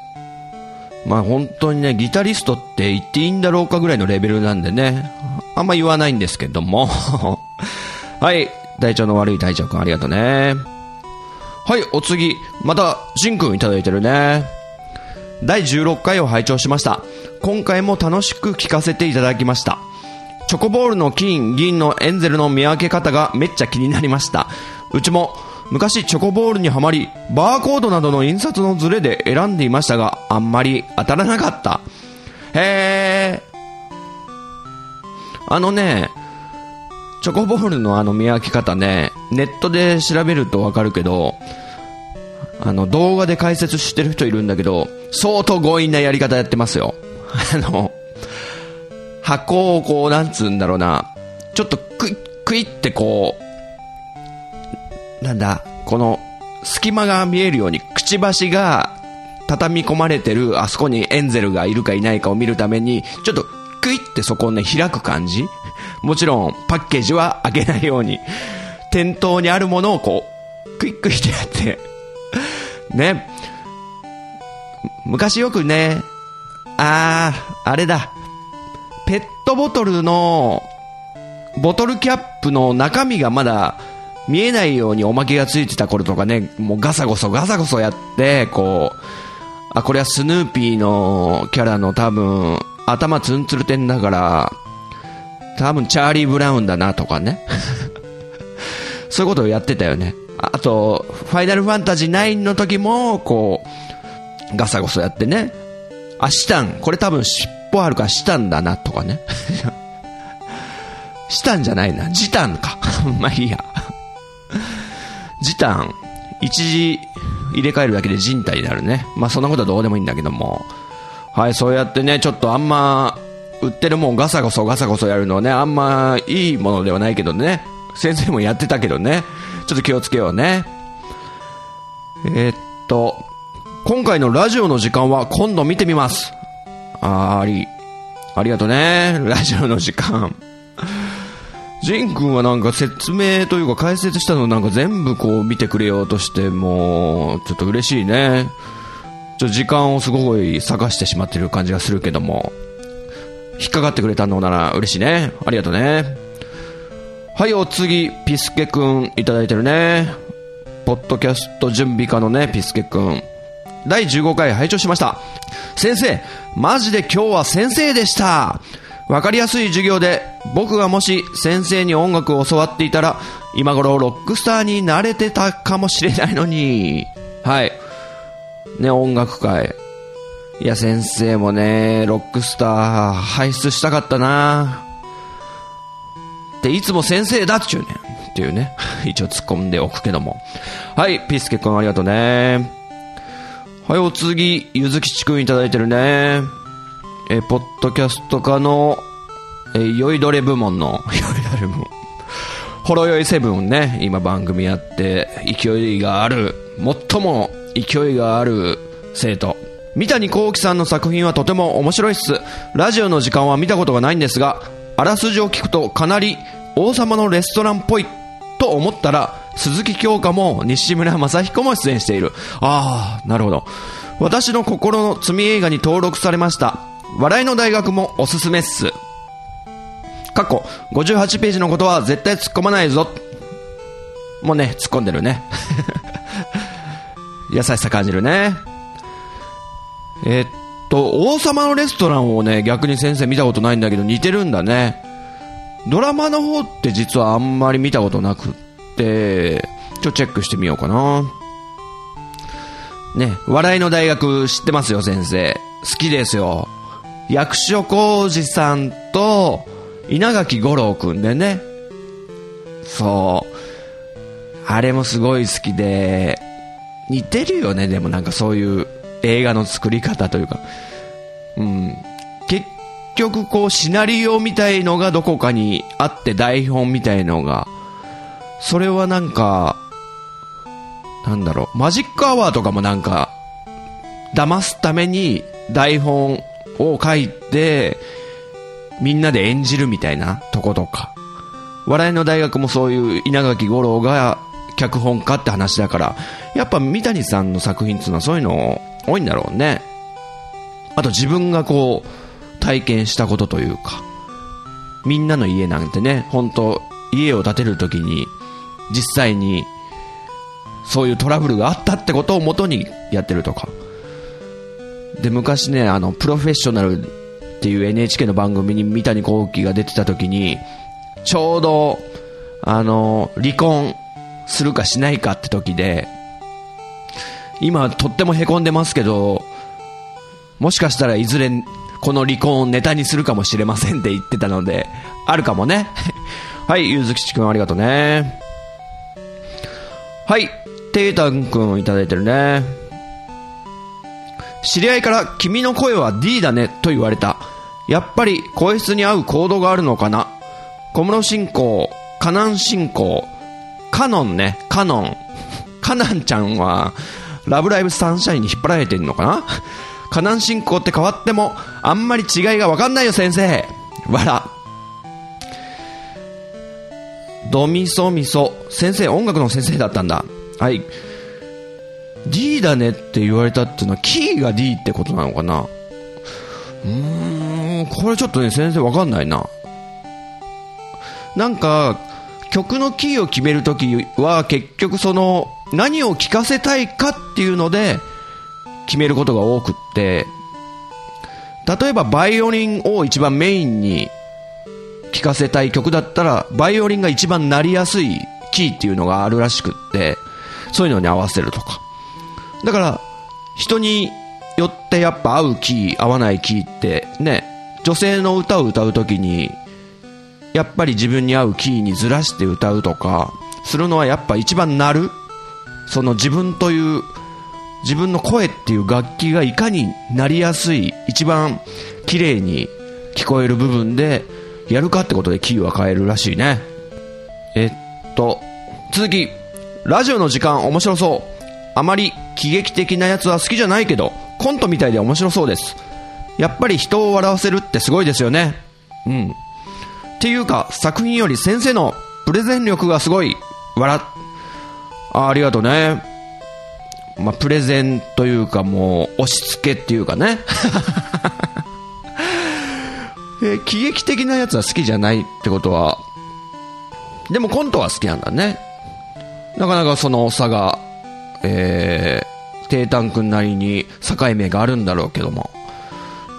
まあ本当にね、ギタリストって言っていいんだろうかぐらいのレベルなんでね、あんま言わないんですけども。はい、体調の悪い隊長くんありがとうね。はい、お次、また、ジンくんいただいてるね。第16回を拝聴しました。今回も楽しく聞かせていただきました。チョコボールの金、銀のエンゼルの見分け方がめっちゃ気になりました。うちも昔チョコボールにはまり、バーコードなどの印刷のズレで選んでいましたが、あんまり当たらなかった。へー。あのね、チョコボールのあの見分け方ね、ネットで調べるとわかるけど、あの動画で解説してる人いるんだけど、相当強引なやり方やってますよ。あの、箱をこう、なんつうんだろうな、ちょっとクイッ、クイってこう、なんだ、この隙間が見えるようにくちばしが畳み込まれてるあそこにエンゼルがいるかいないかを見るために、ちょっとクイってそこをね、開く感じもちろんパッケージは開けないように、店頭にあるものをこう、クイックしてやって、ね。昔よくね、あー、あれだ。ペットボトルの、ボトルキャップの中身がまだ見えないようにおまけがついてた頃とかね、もうガサゴソガサゴソやって、こう、あ、これはスヌーピーのキャラの多分、頭ツンツルテンだから、多分チャーリー・ブラウンだなとかね。そういうことをやってたよね。あと、ファイナルファンタジー9の時も、こう、ガサゴソやってね。あ、シタン。これ多分尻尾あるからシタンだなとかね。シタンじゃないな。ジタンか。まあいいや。時短、一時入れ替えるだけで人体になるね。まあそんなことはどうでもいいんだけども。はい、そうやってね、ちょっとあんま、売ってるもんガサゴソガサゴソやるのね、あんまいいものではないけどね。先生もやってたけどね。ちょっと気をつけようね。えー、っと、今回のラジオの時間は今度見てみます。あーり、ありがとうね。ラジオの時間。ジン君はなんか説明というか解説したのなんか全部こう見てくれようとしてもうちょっと嬉しいねちょ時間をすごい探してしまってる感じがするけども引っかかってくれたのなら嬉しいねありがとうねはいお次ピスケくんいただいてるねポッドキャスト準備課のねピスケくん第15回拝聴しました先生マジで今日は先生でしたわかりやすい授業で僕がもし先生に音楽を教わっていたら今頃ロックスターになれてたかもしれないのに。はい。ね、音楽会。いや、先生もね、ロックスター輩出したかったなっていつも先生だっちゅうねん。っていうね。一応突っ込んでおくけども。はい、ピースケ君ありがとうね。はい、お次、ゆずきちくんいただいてるね。えポッドキャスト科の、え酔いどれ部門の、酔いどれ部門。ほろ酔いセブンね、今番組やって、勢いがある、最も勢いがある生徒。三谷幸喜さんの作品はとても面白いっす。ラジオの時間は見たことがないんですが、あらすじを聞くとかなり王様のレストランっぽいと思ったら、鈴木京香も西村雅彦も出演している。ああ、なるほど。私の心の罪映画に登録されました。笑いの大学もおすすめっす。過去58ページのことは絶対突っ込まないぞ。もうね、突っ込んでるね。優しさ感じるね。えっと、王様のレストランをね、逆に先生見たことないんだけど似てるんだね。ドラマの方って実はあんまり見たことなくって、ちょチェックしてみようかな。ね、笑いの大学知ってますよ、先生。好きですよ。役所広司さんと稲垣吾郎くんでね。そう。あれもすごい好きで、似てるよね、でもなんかそういう映画の作り方というか。うん。結局こうシナリオみたいのがどこかにあって台本みたいのが、それはなんか、なんだろう、マジックアワーとかもなんか、騙すために台本を書いて、みんなで演じるみたいなとことか。笑いの大学もそういう稲垣吾郎が脚本家って話だから、やっぱ三谷さんの作品っていうのはそういうのを多いんだろうね。あと自分がこう、体験したことというか、みんなの家なんてね、本当家を建てるときに、実際に、そういうトラブルがあったってことをもとにやってるとか。で、昔ね、あの、プロフェッショナルっていう NHK の番組に三谷幸喜が出てた時に、ちょうど、あの、離婚するかしないかって時で、今とっても凹んでますけど、もしかしたらいずれこの離婚をネタにするかもしれませんって言ってたので、あるかもね。はい、ゆずきちくんありがとうね。はい、テータンくんいただいてるね。知り合いから君の声は D だねと言われた。やっぱり声質に合うコードがあるのかな。小室進行、カナン進行、カノンね、カノン。カナンちゃんは、ラブライブサンシャインに引っ張られてるのかな？カナン進行って変わっても、あんまり違いがわかんないよ先生。わら。ドミソミソ。先生、音楽の先生だったんだ。はい。D だねって言われたっていうのは、キーが D ってことなのかな？うーん、これちょっとね、先生わかんないな。なんか、曲のキーを決めるときは、結局その、何を聴かせたいかっていうので、決めることが多くって、例えばバイオリンを一番メインに聴かせたい曲だったら、バイオリンが一番なりやすいキーっていうのがあるらしくって、そういうのに合わせるとか。だから、人によってやっぱ合うキー、合わないキーってね、女性の歌を歌うときに、やっぱり自分に合うキーにずらして歌うとか、するのはやっぱ一番鳴る。その自分という、自分の声っていう楽器がいかになりやすい、一番綺麗に聞こえる部分で、やるかってことでキーは変えるらしいね。えっと、続き、ラジオの時間面白そう。あまり喜劇的なやつは好きじゃないけど、コントみたいで面白そうです。やっぱり人を笑わせるってすごいですよね。うん。っていうか、作品より先生のプレゼン力がすごい。笑っ。あありがとうね。まあ、プレゼンというかもう、押し付けっていうかね。え喜劇的なやつは好きじゃないってことは、でもコントは好きなんだね。なかなかその差が、えー、テータン君なりに境目があるんだろうけども。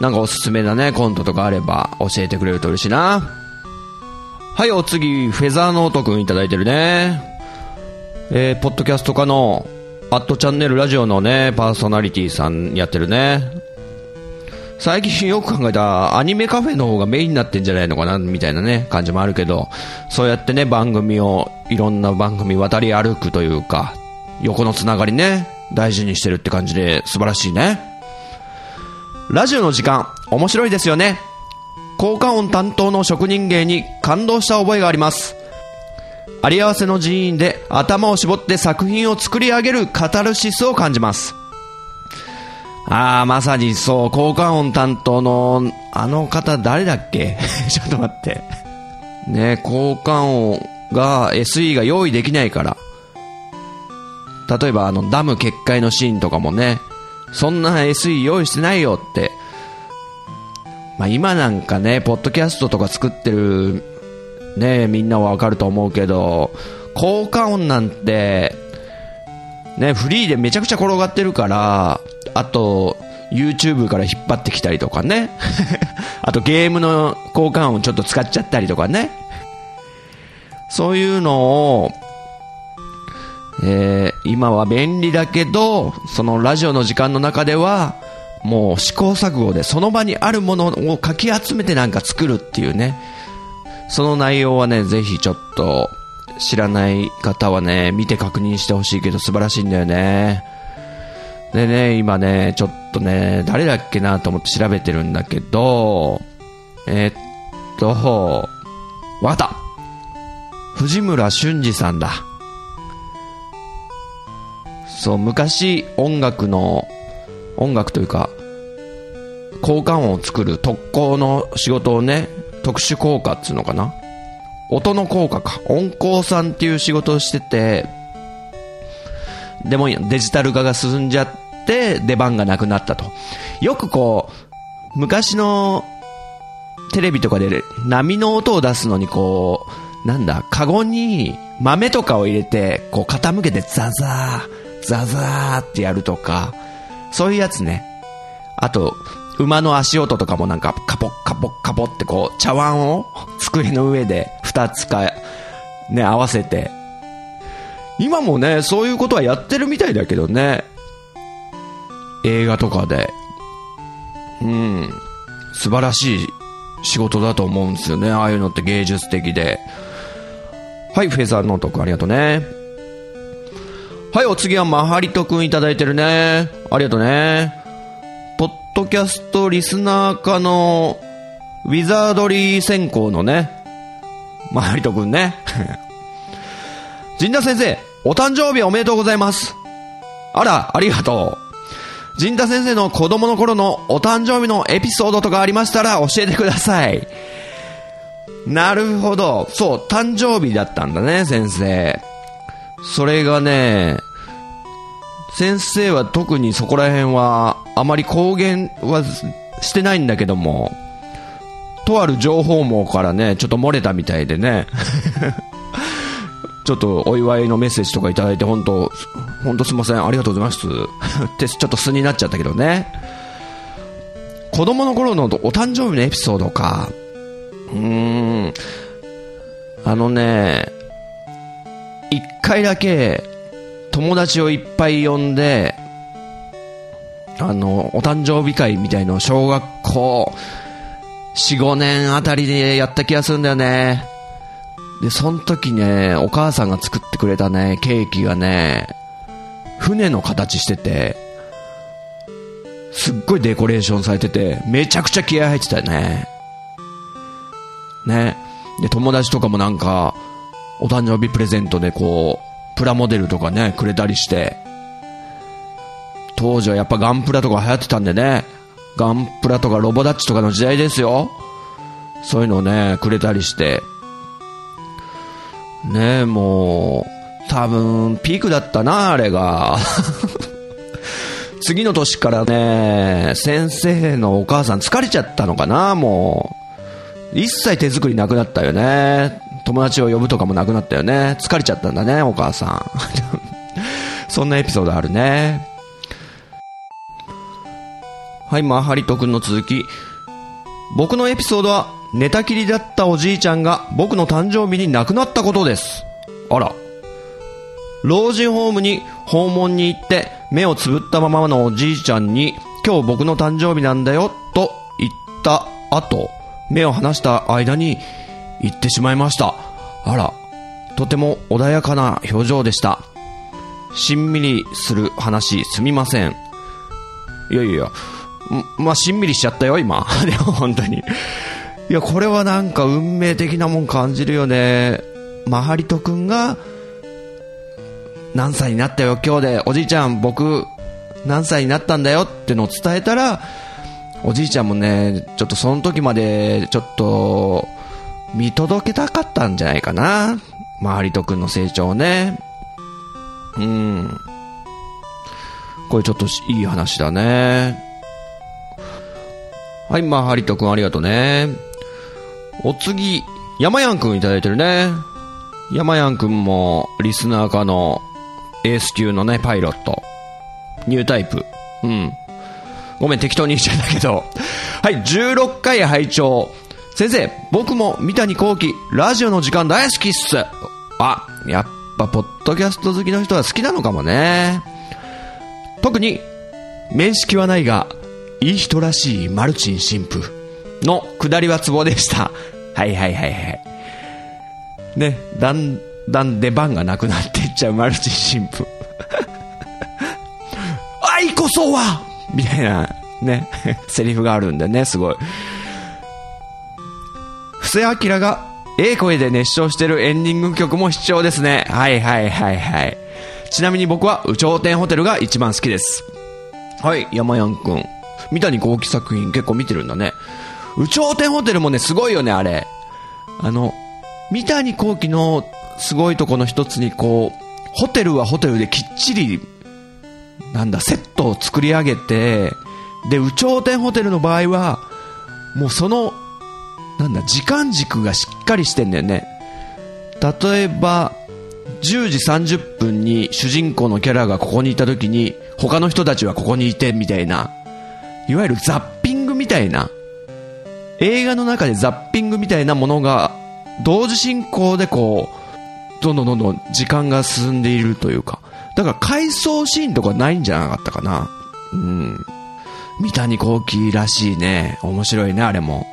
なんかおすすめだね、コントとかあれば教えてくれると嬉しいな。はい、お次、フェザーノートくんいただいてるね。えー、ポッドキャスト化の、アットチャンネルラジオのね、パーソナリティさんやってるね。最近よく考えたアニメカフェの方がメインになってんじゃないのかな、みたいなね、感じもあるけど、そうやってね、番組を、いろんな番組渡り歩くというか、横のつながりね、大事にしてるって感じで素晴らしいね。ラジオの時間、面白いですよね。効果音担当の職人芸に感動した覚えがあります。あり合わせの人員で頭を絞って作品を作り上げるカタルシスを感じます。ああ、まさにそう、効果音担当の、あの方誰だっけ？ちょっと待って。ね、効果音が SE が用意できないから。例えばあのダム決壊のシーンとかもね、そんな SE 用意してないよって。まあ今なんかね、ポッドキャストとか作ってるねえ、みんなはわかると思うけど、効果音なんて、ね、フリーでめちゃくちゃ転がってるから、あと、YouTube から引っ張ってきたりとかね。あとゲームの効果音ちょっと使っちゃったりとかね。そういうのを、えー今は便利だけど、そのラジオの時間の中では、もう試行錯誤でその場にあるものをかき集めてなんか作るっていうね。その内容はね、ぜひちょっと知らない方はね、見て確認してほしいけど素晴らしいんだよね。でね、今ね、ちょっとね、誰だっけなと思って調べてるんだけど、えっと、わた藤村俊二さんだ。そう、昔音楽の、音楽というか、効果音を作る特攻の仕事をね、特殊効果っていうのかな？音の効果か。音効さんっていう仕事をしてて、でもデジタル化が進んじゃって、出番がなくなったと。よくこう、昔のテレビとかで波の音を出すのにこう、なんだ、カゴに豆とかを入れて、こう傾けてザザー、ザザーってやるとか、そういうやつね。あと、馬の足音とかもなんかカポッカポッカポってこう茶碗を 机の上で二つか、ね、合わせて。今もね、そういうことはやってるみたいだけどね。映画とかで。うん。素晴らしい仕事だと思うんですよね。ああいうのって芸術的で。はい、フェザーノートくんありがとうね。はい、お次はマハリトくんいただいてるね。ありがとうね。ポッドキャストリスナー化のウィザードリー専攻のね、マハリトくんね。陣田先生、お誕生日おめでとうございます。あら、ありがとう。陣田先生の子供の頃のお誕生日のエピソードとかありましたら教えてください。なるほど。そう、誕生日だったんだね、先生。それがね、先生は特にそこら辺はあまり公言はしてないんだけども、とある情報網からね、ちょっと漏れたみたいでね。ちょっとお祝いのメッセージとかいただいて、本当本当すいません、ありがとうございます。ってちょっと素になっちゃったけどね。子供の頃のお誕生日のエピソードか。うーん。あのね、一回だけ友達をいっぱい呼んで、あの、お誕生日会みたいのを小学校4、5年あたりでやった気がするんだよね。で、その時ね、お母さんが作ってくれたね、ケーキがね、船の形してて、すっごいデコレーションされてて、めちゃくちゃ気合入ってたよね。ね。で、友達とかもなんか、お誕生日プレゼントでこう、プラモデルとかね、くれたりして、当時はやっぱガンプラとか流行ってたんでね、ガンプラとかロボダッチとかの時代ですよ。そういうのをね、くれたりして、ねえ、もう、多分、ピークだったな、あれが。次の年からね、先生のお母さん疲れちゃったのかな、もう。一切手作りなくなったよね。友達を呼ぶとかもなくなったよね。疲れちゃったんだね、お母さん。そんなエピソードあるね。はい、マハリト君の続き。僕のエピソードは、寝たきりだったおじいちゃんが僕の誕生日に亡くなったことです。あら。老人ホームに訪問に行って目をつぶったままのおじいちゃんに今日僕の誕生日なんだよと言った後、目を離した間に行ってしまいました。あら。とても穏やかな表情でした。しんみりする話すみません。いやいやいや、ま、しんみりしちゃったよ、今。でも本当に。いや、これはなんか運命的なもん感じるよね。マハリト君が、何歳になったよ、今日で。おじいちゃん、僕、何歳になったんだよってのを伝えたら、おじいちゃんもね、ちょっとその時まで、ちょっと、見届けたかったんじゃないかな。マハリト君の成長ね。うん。これちょっといい話だね。はい、マハリト君ありがとうね。お次、山やんくんいただいてるね。山やんくんも、リスナー化のエース級のね、パイロット。ニュータイプ。うん。ごめん、適当に言っちゃったけど。はい、16回拝聴先生、僕も三谷幸喜、ラジオの時間大好きっす。あ、やっぱ、ポッドキャスト好きの人は好きなのかもね。特に、面識はないが、いい人らしいマルチン神父の下りはツボでした。はいはいはいはい。ね、だんだん出番がなくなっていっちゃうマルチン神父。愛こそはみたいな、ね、セリフがあるんでね、すごい。布施明が、ええ声で熱唱してるエンディング曲も必要ですね。はいはいはいはい。ちなみに僕は、宇頂天ホテルが一番好きです。はい、山やんくん。三谷幸喜作品結構見てるんだね。宇頂天ホテルもね、すごいよね、あれ。あの、三谷幸喜のすごいとこの一つに、こう、ホテルはホテルできっちり、なんだ、セットを作り上げて、で、宇頂天ホテルの場合は、もうその、なんだ、時間軸がしっかりしてんだよね。例えば、10時30分に主人公のキャラがここにいた時に、他の人たちはここにいて、みたいな。いわゆるザッピングみたいな。映画の中でザッピングみたいなものが、同時進行でこう、どんどんどんどん時間が進んでいるというか。だから回想シーンとかないんじゃなかったかな。うん。三谷幸喜らしいね。面白いね、あれも。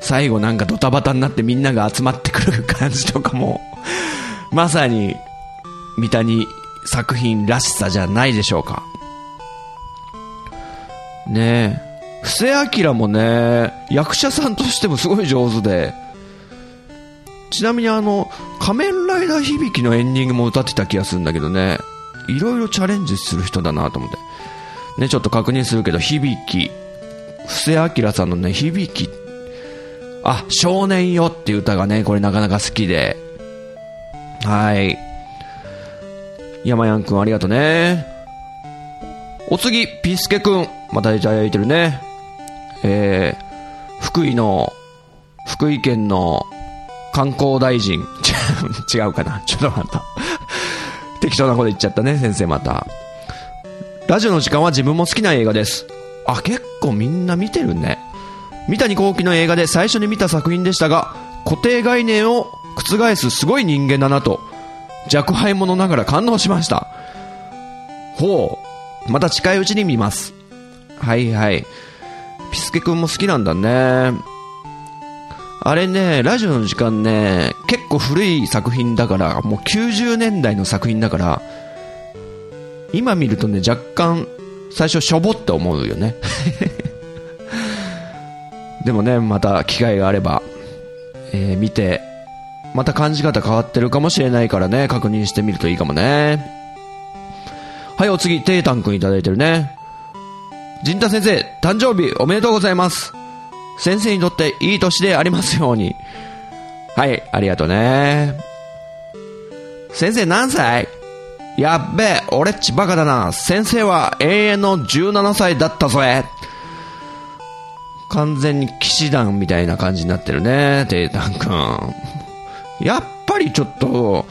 最後なんかドタバタになってみんなが集まってくる感じとかも、まさに、三谷作品らしさじゃないでしょうか。ねえ。布施明もね、役者さんとしてもすごい上手で、ちなみにあの、仮面ライダー響きのエンディングも歌ってた気がするんだけどね、いろいろチャレンジする人だなと思って。ね、ちょっと確認するけど、響き、布施明さんのね、響きっ、あ、少年よっていう歌がね、これなかなか好きで、はい。山やんくんありがとうね。お次、ピスケくん。またいただいてるね。えー、福井の、福井県の観光大臣。違うかなちょっと待った。適当なこと言っちゃったね、先生また。ラジオの時間は自分も好きな映画です。あ、結構みんな見てるね。三谷幸喜の映画で最初に見た作品でしたが、固定概念を覆すすごい人間だなと、若輩者ながら感動しました。ほう。また近いうちに見ます。はいはい。ピスケくんも好きなんだね。あれね、ラジオの時間ね、結構古い作品だから、もう90年代の作品だから、今見るとね、若干、最初しょぼって思うよね。でもね、また機会があれば、えー見て、また感じ方変わってるかもしれないからね、確認してみるといいかもね。はい、お次、テイタンくんいただいてるね。陣太先生、誕生日おめでとうございます。先生にとっていい年でありますように。はい、ありがとうね。先生何歳？やっべえ、俺っちバカだな。先生は永遠の17歳だったぜ。完全に騎士団みたいな感じになってるね、テイタンくん。やっぱりちょっと、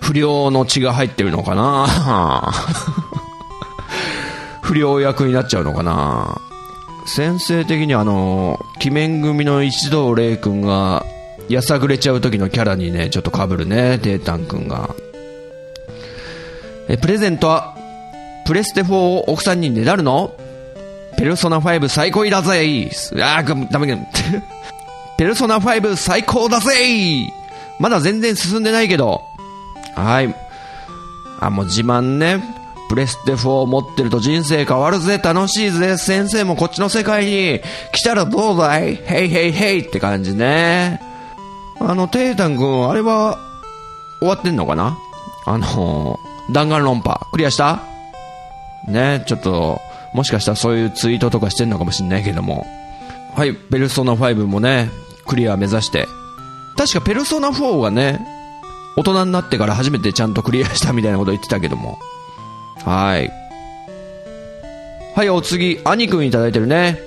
不良の血が入ってるのかな 不良役になっちゃうのかな先生的にあの、鬼面組の一同霊君が、やさぐれちゃう時のキャラにね、ちょっと被るね、テータン君が。え、プレゼントは、プレステ4を奥さんにねだるの？ペルソナ5 最高だぜあー、ダメだ。ペルソナ5最高だぜまだ全然進んでないけど。はい。あ、もう自慢ね。プレステ4持ってると人生変わるぜ、楽しいぜ、先生もこっちの世界に来たらどうだい?ヘイヘイヘイって感じね。あの、テータン君、あれは終わってんのかな?あの弾丸論破、クリアした?ね、ちょっと、もしかしたらそういうツイートとかしてんのかもしんないけども。はい、ペルソナ5もね、クリア目指して。確かペルソナ4はね、大人になってから初めてちゃんとクリアしたみたいなこと言ってたけども。はい。はい、お次、兄くんいただいてるね。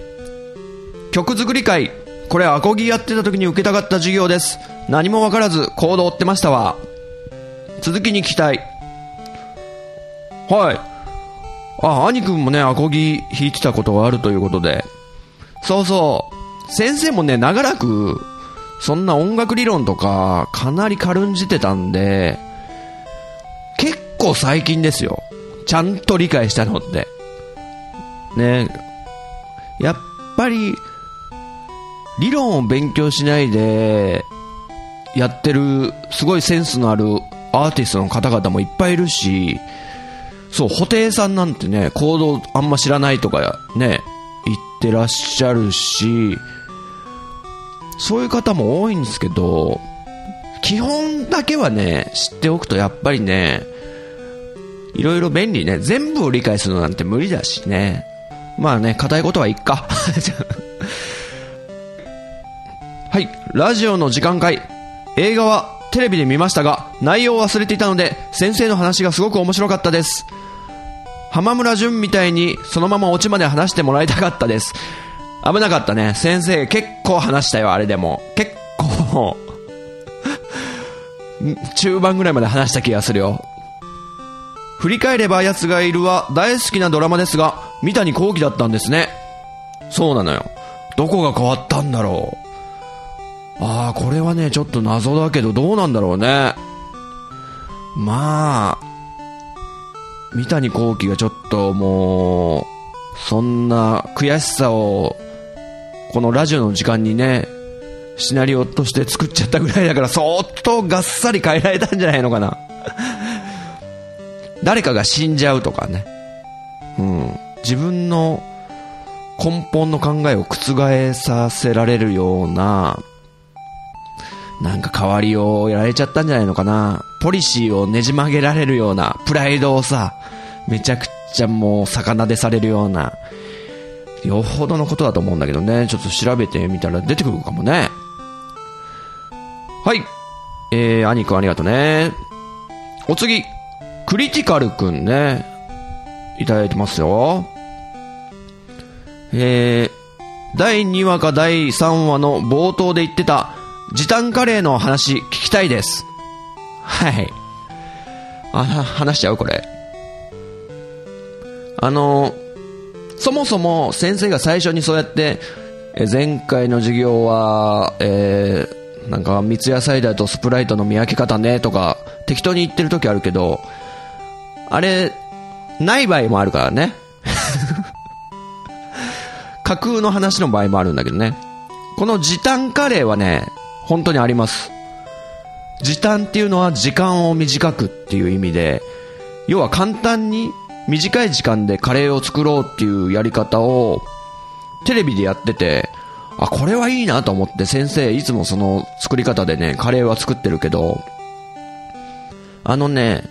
曲作り会。これ、アコギやってた時に受けたかった授業です。何もわからず、コード追ってましたわ。続きに聞きたい。はい。あ、兄くんもね、アコギ弾いてたことがあるということで。そうそう。先生もね、長らく、そんな音楽理論とか、かなり軽んじてたんで、結構最近ですよ。ちゃんと理解したのって。ね。やっぱり、理論を勉強しないで、やってる、すごいセンスのあるアーティストの方々もいっぱいいるし、そう、布袋さんなんてね、行動あんま知らないとかね、言ってらっしゃるし、そういう方も多いんですけど、基本だけはね、知っておくとやっぱりね、いろいろ便利ね、全部を理解するのなんて無理だしね。まあね、硬いことはいっか。はい、ラジオの時間会。映画はテレビで見ましたが、内容を忘れていたので、先生の話がすごく面白かったです。浜村淳みたいにそのままオチまで話してもらいたかったです。危なかったね。先生結構話したよ、あれでも。結構 中盤ぐらいまで話した気がするよ。振り返れば奴がいるは大好きなドラマですが、三谷幸喜だったんですね。そうなのよ。どこが変わったんだろう。ああ、これはね、ちょっと謎だけど、どうなんだろうね。まあ、三谷幸喜がちょっともう、そんな悔しさをこのラジオの時間にね、シナリオとして作っちゃったぐらいだから、相当がっさり変えられたんじゃないのかな。誰かが死んじゃうとかね。うん。自分の根本の考えを覆させられるような、なんか代わりをやられちゃったんじゃないのかな。ポリシーをねじ曲げられるような、プライドをさ、めちゃくちゃもう魚でされるような、よほどのことだと思うんだけどね。ちょっと調べてみたら出てくるかもね。はい。えー、兄くんありがとうね。お次、クリティカルくんね。いただいてますよ。えー、第2話か第3話の冒頭で言ってた時短カレーの話聞きたいです。はい。あ、話しちゃうこれ。あのそもそも先生が最初にそうやって、え前回の授業は、えー、なんか三ツ矢サイダーとスプライトの見分け方ねとか適当に言ってる時あるけど、あれ、ない場合もあるからね。架空の話の場合もあるんだけどね。この時短カレーはね、本当にあります。時短っていうのは時間を短くっていう意味で、要は簡単に短い時間でカレーを作ろうっていうやり方をテレビでやってて、あ、これはいいなと思って先生いつもその作り方でね、カレーは作ってるけど、あのね、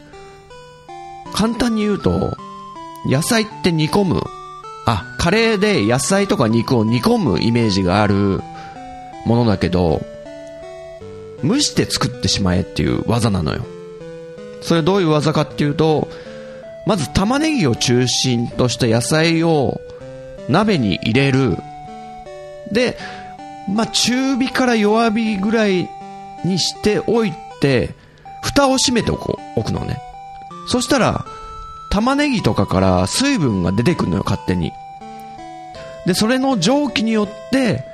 簡単に言うと、野菜って煮込む。あ、カレーで野菜とか肉を煮込むイメージがあるものだけど、蒸して作ってしまえっていう技なのよ。それどういう技かっていうと、まず玉ねぎを中心とした野菜を鍋に入れる。で、まあ、中火から弱火ぐらいにしておいて、蓋を閉めておく置くのね。そしたら、玉ねぎとかから水分が出てくるのよ、勝手に。で、それの蒸気によって、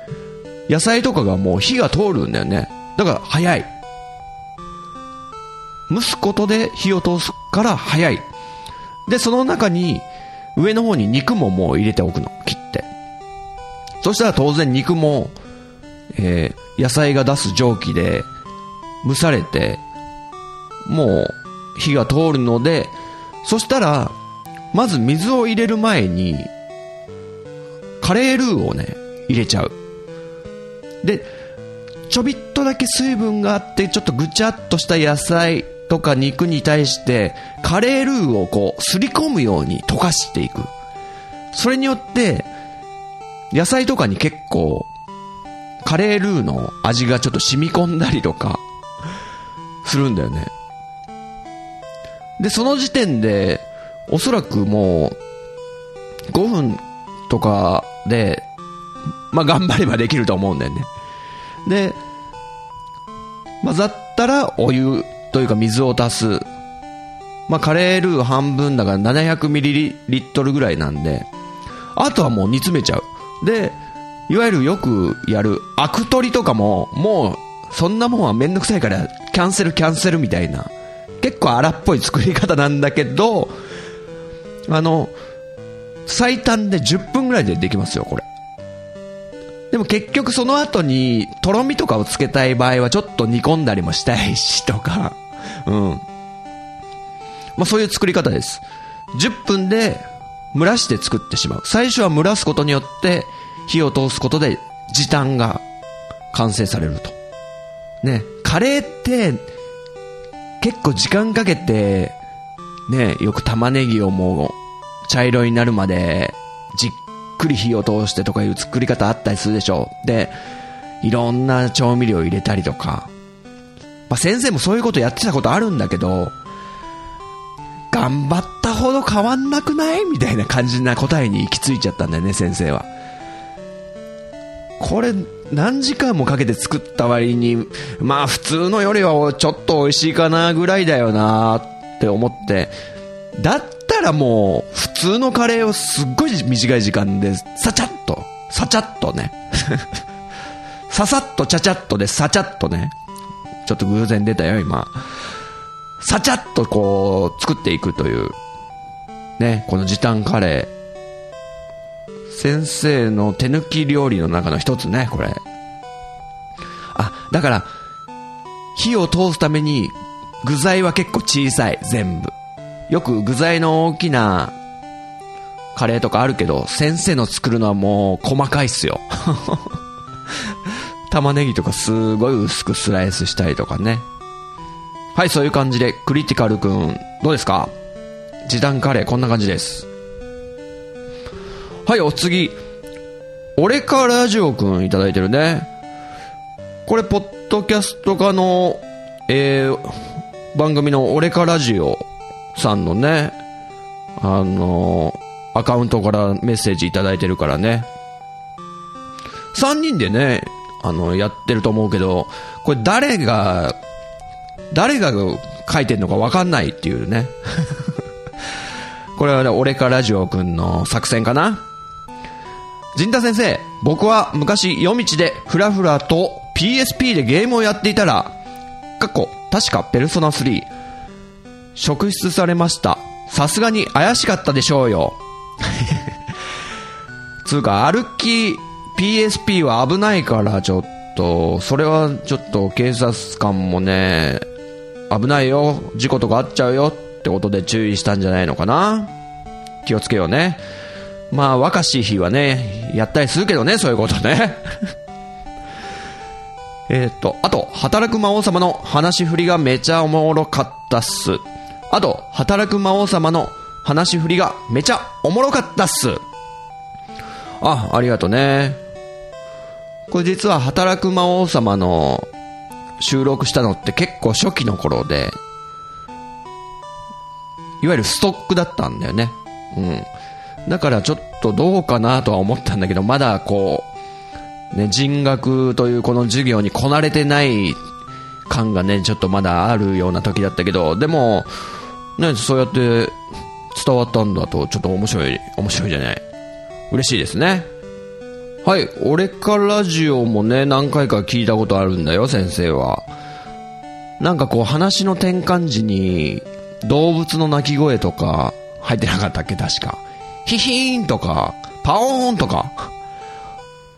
野菜とかがもう火が通るんだよね。だから早い。蒸すことで火を通すから早い。で、その中に、上の方に肉ももう入れておくの。切って。そしたら当然肉も、えー、野菜が出す蒸気で蒸されて、もう火が通るので、そしたら、まず水を入れる前に、カレールーをね、入れちゃう。で、ちょびっとだけ水分があって、ちょっとぐちゃっとした野菜とか肉に対して、カレールーをこう、すり込むように溶かしていく。それによって、野菜とかに結構、カレールーの味がちょっと染み込んだりとか、するんだよね。で、その時点で、おそらくもう、5分とかで、まあ、頑張ればできると思うんだよね。で、混ざったらお湯というか水を足す。まあ、カレールー半分だから 700ml ぐらいなんで、あとはもう煮詰めちゃう。で、いわゆるよくやる、アク取りとかも、もう、そんなもんはめんどくさいから、キャンセルキャンセルみたいな、結構荒っぽい作り方なんだけど、あの、最短で10分ぐらいでできますよ、これ。でも結局その後に、とろみとかをつけたい場合はちょっと煮込んだりもしたいしとか、うん。まあそういう作り方です。10分で蒸らして作ってしまう。最初は蒸らすことによって火を通すことで時短が完成されると。ね、カレーって結構時間かけてね、よく玉ねぎをもう茶色になるまでじっくり火を通してとかいう作り方あったりするでしょう。で、いろんな調味料入れたりとか。まあ、先生もそういうことやってたことあるんだけど、頑張ったほど変わんなくない？みたいな感じな答えに行き着いちゃったんだよね、先生は。これ、何時間もかけて作った割に、まあ普通のよりはちょっと美味しいかなぐらいだよなって思って、だっったらもう普通のカレーをすっごい短い時間で、さちゃっと、さちゃっとね。ささっとちゃちゃっとでさちゃっとね。ちょっと偶然出たよ、今。さちゃっとこう、作っていくという、ね、この時短カレー。先生の手抜き料理の中の一つね、これ。あ、だから、火を通すために具材は結構小さい、全部。よく具材の大きなカレーとかあるけど、先生の作るのはもう細かいっすよ。玉ねぎとかすごい薄くスライスしたりとかね。はい、そういう感じで、クリティカルくん、どうですか？時短カレーこんな感じです。はい、お次。俺かラジオくんいただいてるね。これ、ポッドキャスト化の、えー、番組の俺かラジオさんのね、あの、アカウントからメッセージいただいてるからね。3人でね、あの、やってると思うけど、これ誰が、誰が書いてんのかわかんないっていうね。これはね、俺かラジオくんの作戦かな陣田先生、僕は昔夜道でふらふらと PSP でゲームをやっていたら、かっこ、確かペルソナ3、職質されました。さすがに怪しかったでしょうよ。つうか、歩き PSP は危ないからちょっと、それはちょっと警察官もね、危ないよ、事故とかあっちゃうよってことで注意したんじゃないのかな。気をつけようね。まあ、若しい日はね、やったりするけどね、そういうことね。えっと、あと、働く魔王様の話し振りがめちゃおもろかったっす。あと、働く魔王様の話し振りがめちゃおもろかったっす。あ、ありがとね。これ実は働く魔王様の収録したのって結構初期の頃で、いわゆるストックだったんだよね。うん。だからちょっとどうかなとは思ったんだけど、まだこう、ね、人学というこの授業にこなれてない感がね、ちょっとまだあるような時だったけど、でも、ね、そうやって伝わったんだと、ちょっと面白い、面白いじゃない。嬉しいですね。はい、俺かラジオもね、何回か聞いたことあるんだよ、先生は。なんかこう話の転換時に動物の鳴き声とか入ってなかったっけ、確か。ヒヒーンとか、パオーンとか、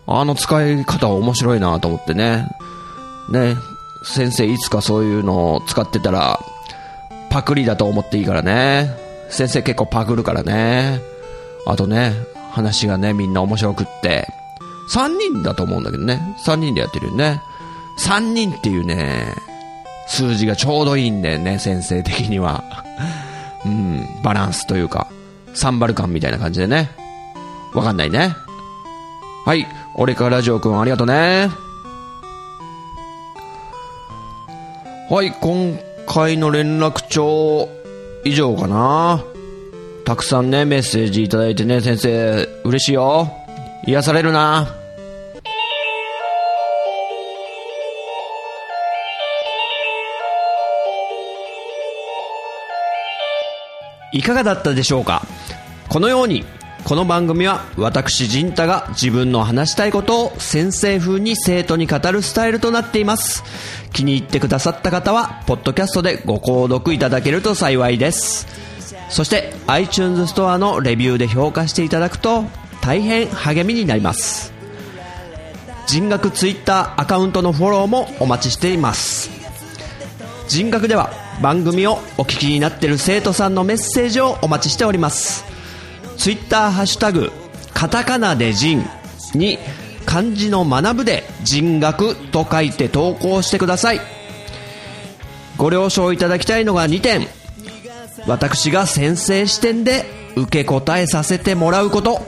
あの使い方は面白いなと思ってね。ね、先生いつかそういうのを使ってたら、パクリだと思っていいからね。先生結構パクるからね。あとね、話がね、みんな面白くって。3人だと思うんだけどね。3人でやってるよね。3人っていうね、数字がちょうどいいんだよね、先生的には。うん、バランスというか、サンバル感みたいな感じでね。わかんないね。はい、俺からラジオくんありがとうね。はい、今回の連絡帳、以上かな。たくさんね、メッセージいただいてね、先生、嬉しいよ。癒されるな。いかがだったでしょうか？このようにこの番組は私陣太が自分の話したいことを先生風に生徒に語るスタイルとなっています。気に入ってくださった方はポッドキャストでご購読いただけると幸いです。そして iTunes ストアのレビューで評価していただくと大変励みになります。人学 Twitter アカウントのフォローもお待ちしています。人学では番組をお聞きになっている生徒さんのメッセージをお待ちしております。ツイッターハッシュタグカタカナで人に漢字の学ぶで人学と書いて投稿してください。ご了承いただきたいのが2点。私が先生視点で受け答えさせてもらうこと。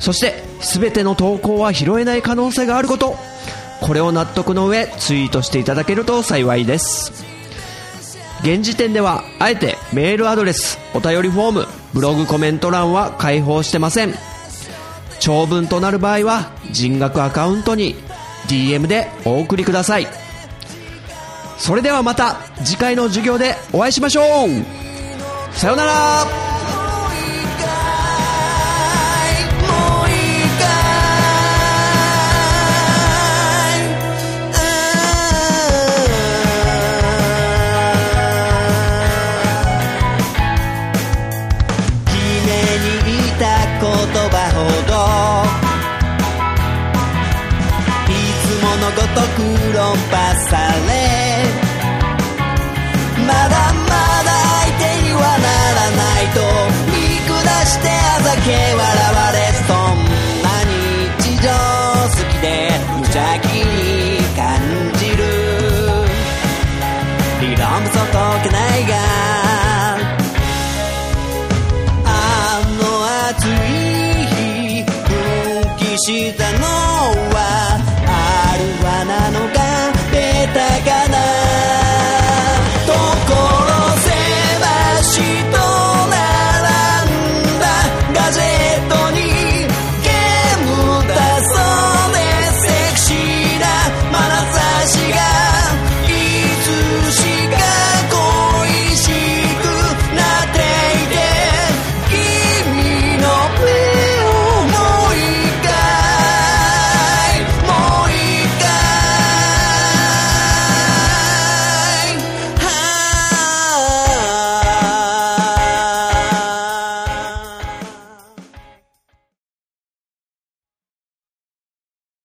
そして全ての投稿は拾えない可能性があることこれを納得の上ツイートしていただけると幸いです現時点ではあえてメールアドレスお便りフォームブログコメント欄は開放してません。長文となる場合は人額アカウントに DM でお送りください。それではまた次回の授業でお会いしましょう。さようなら。あざ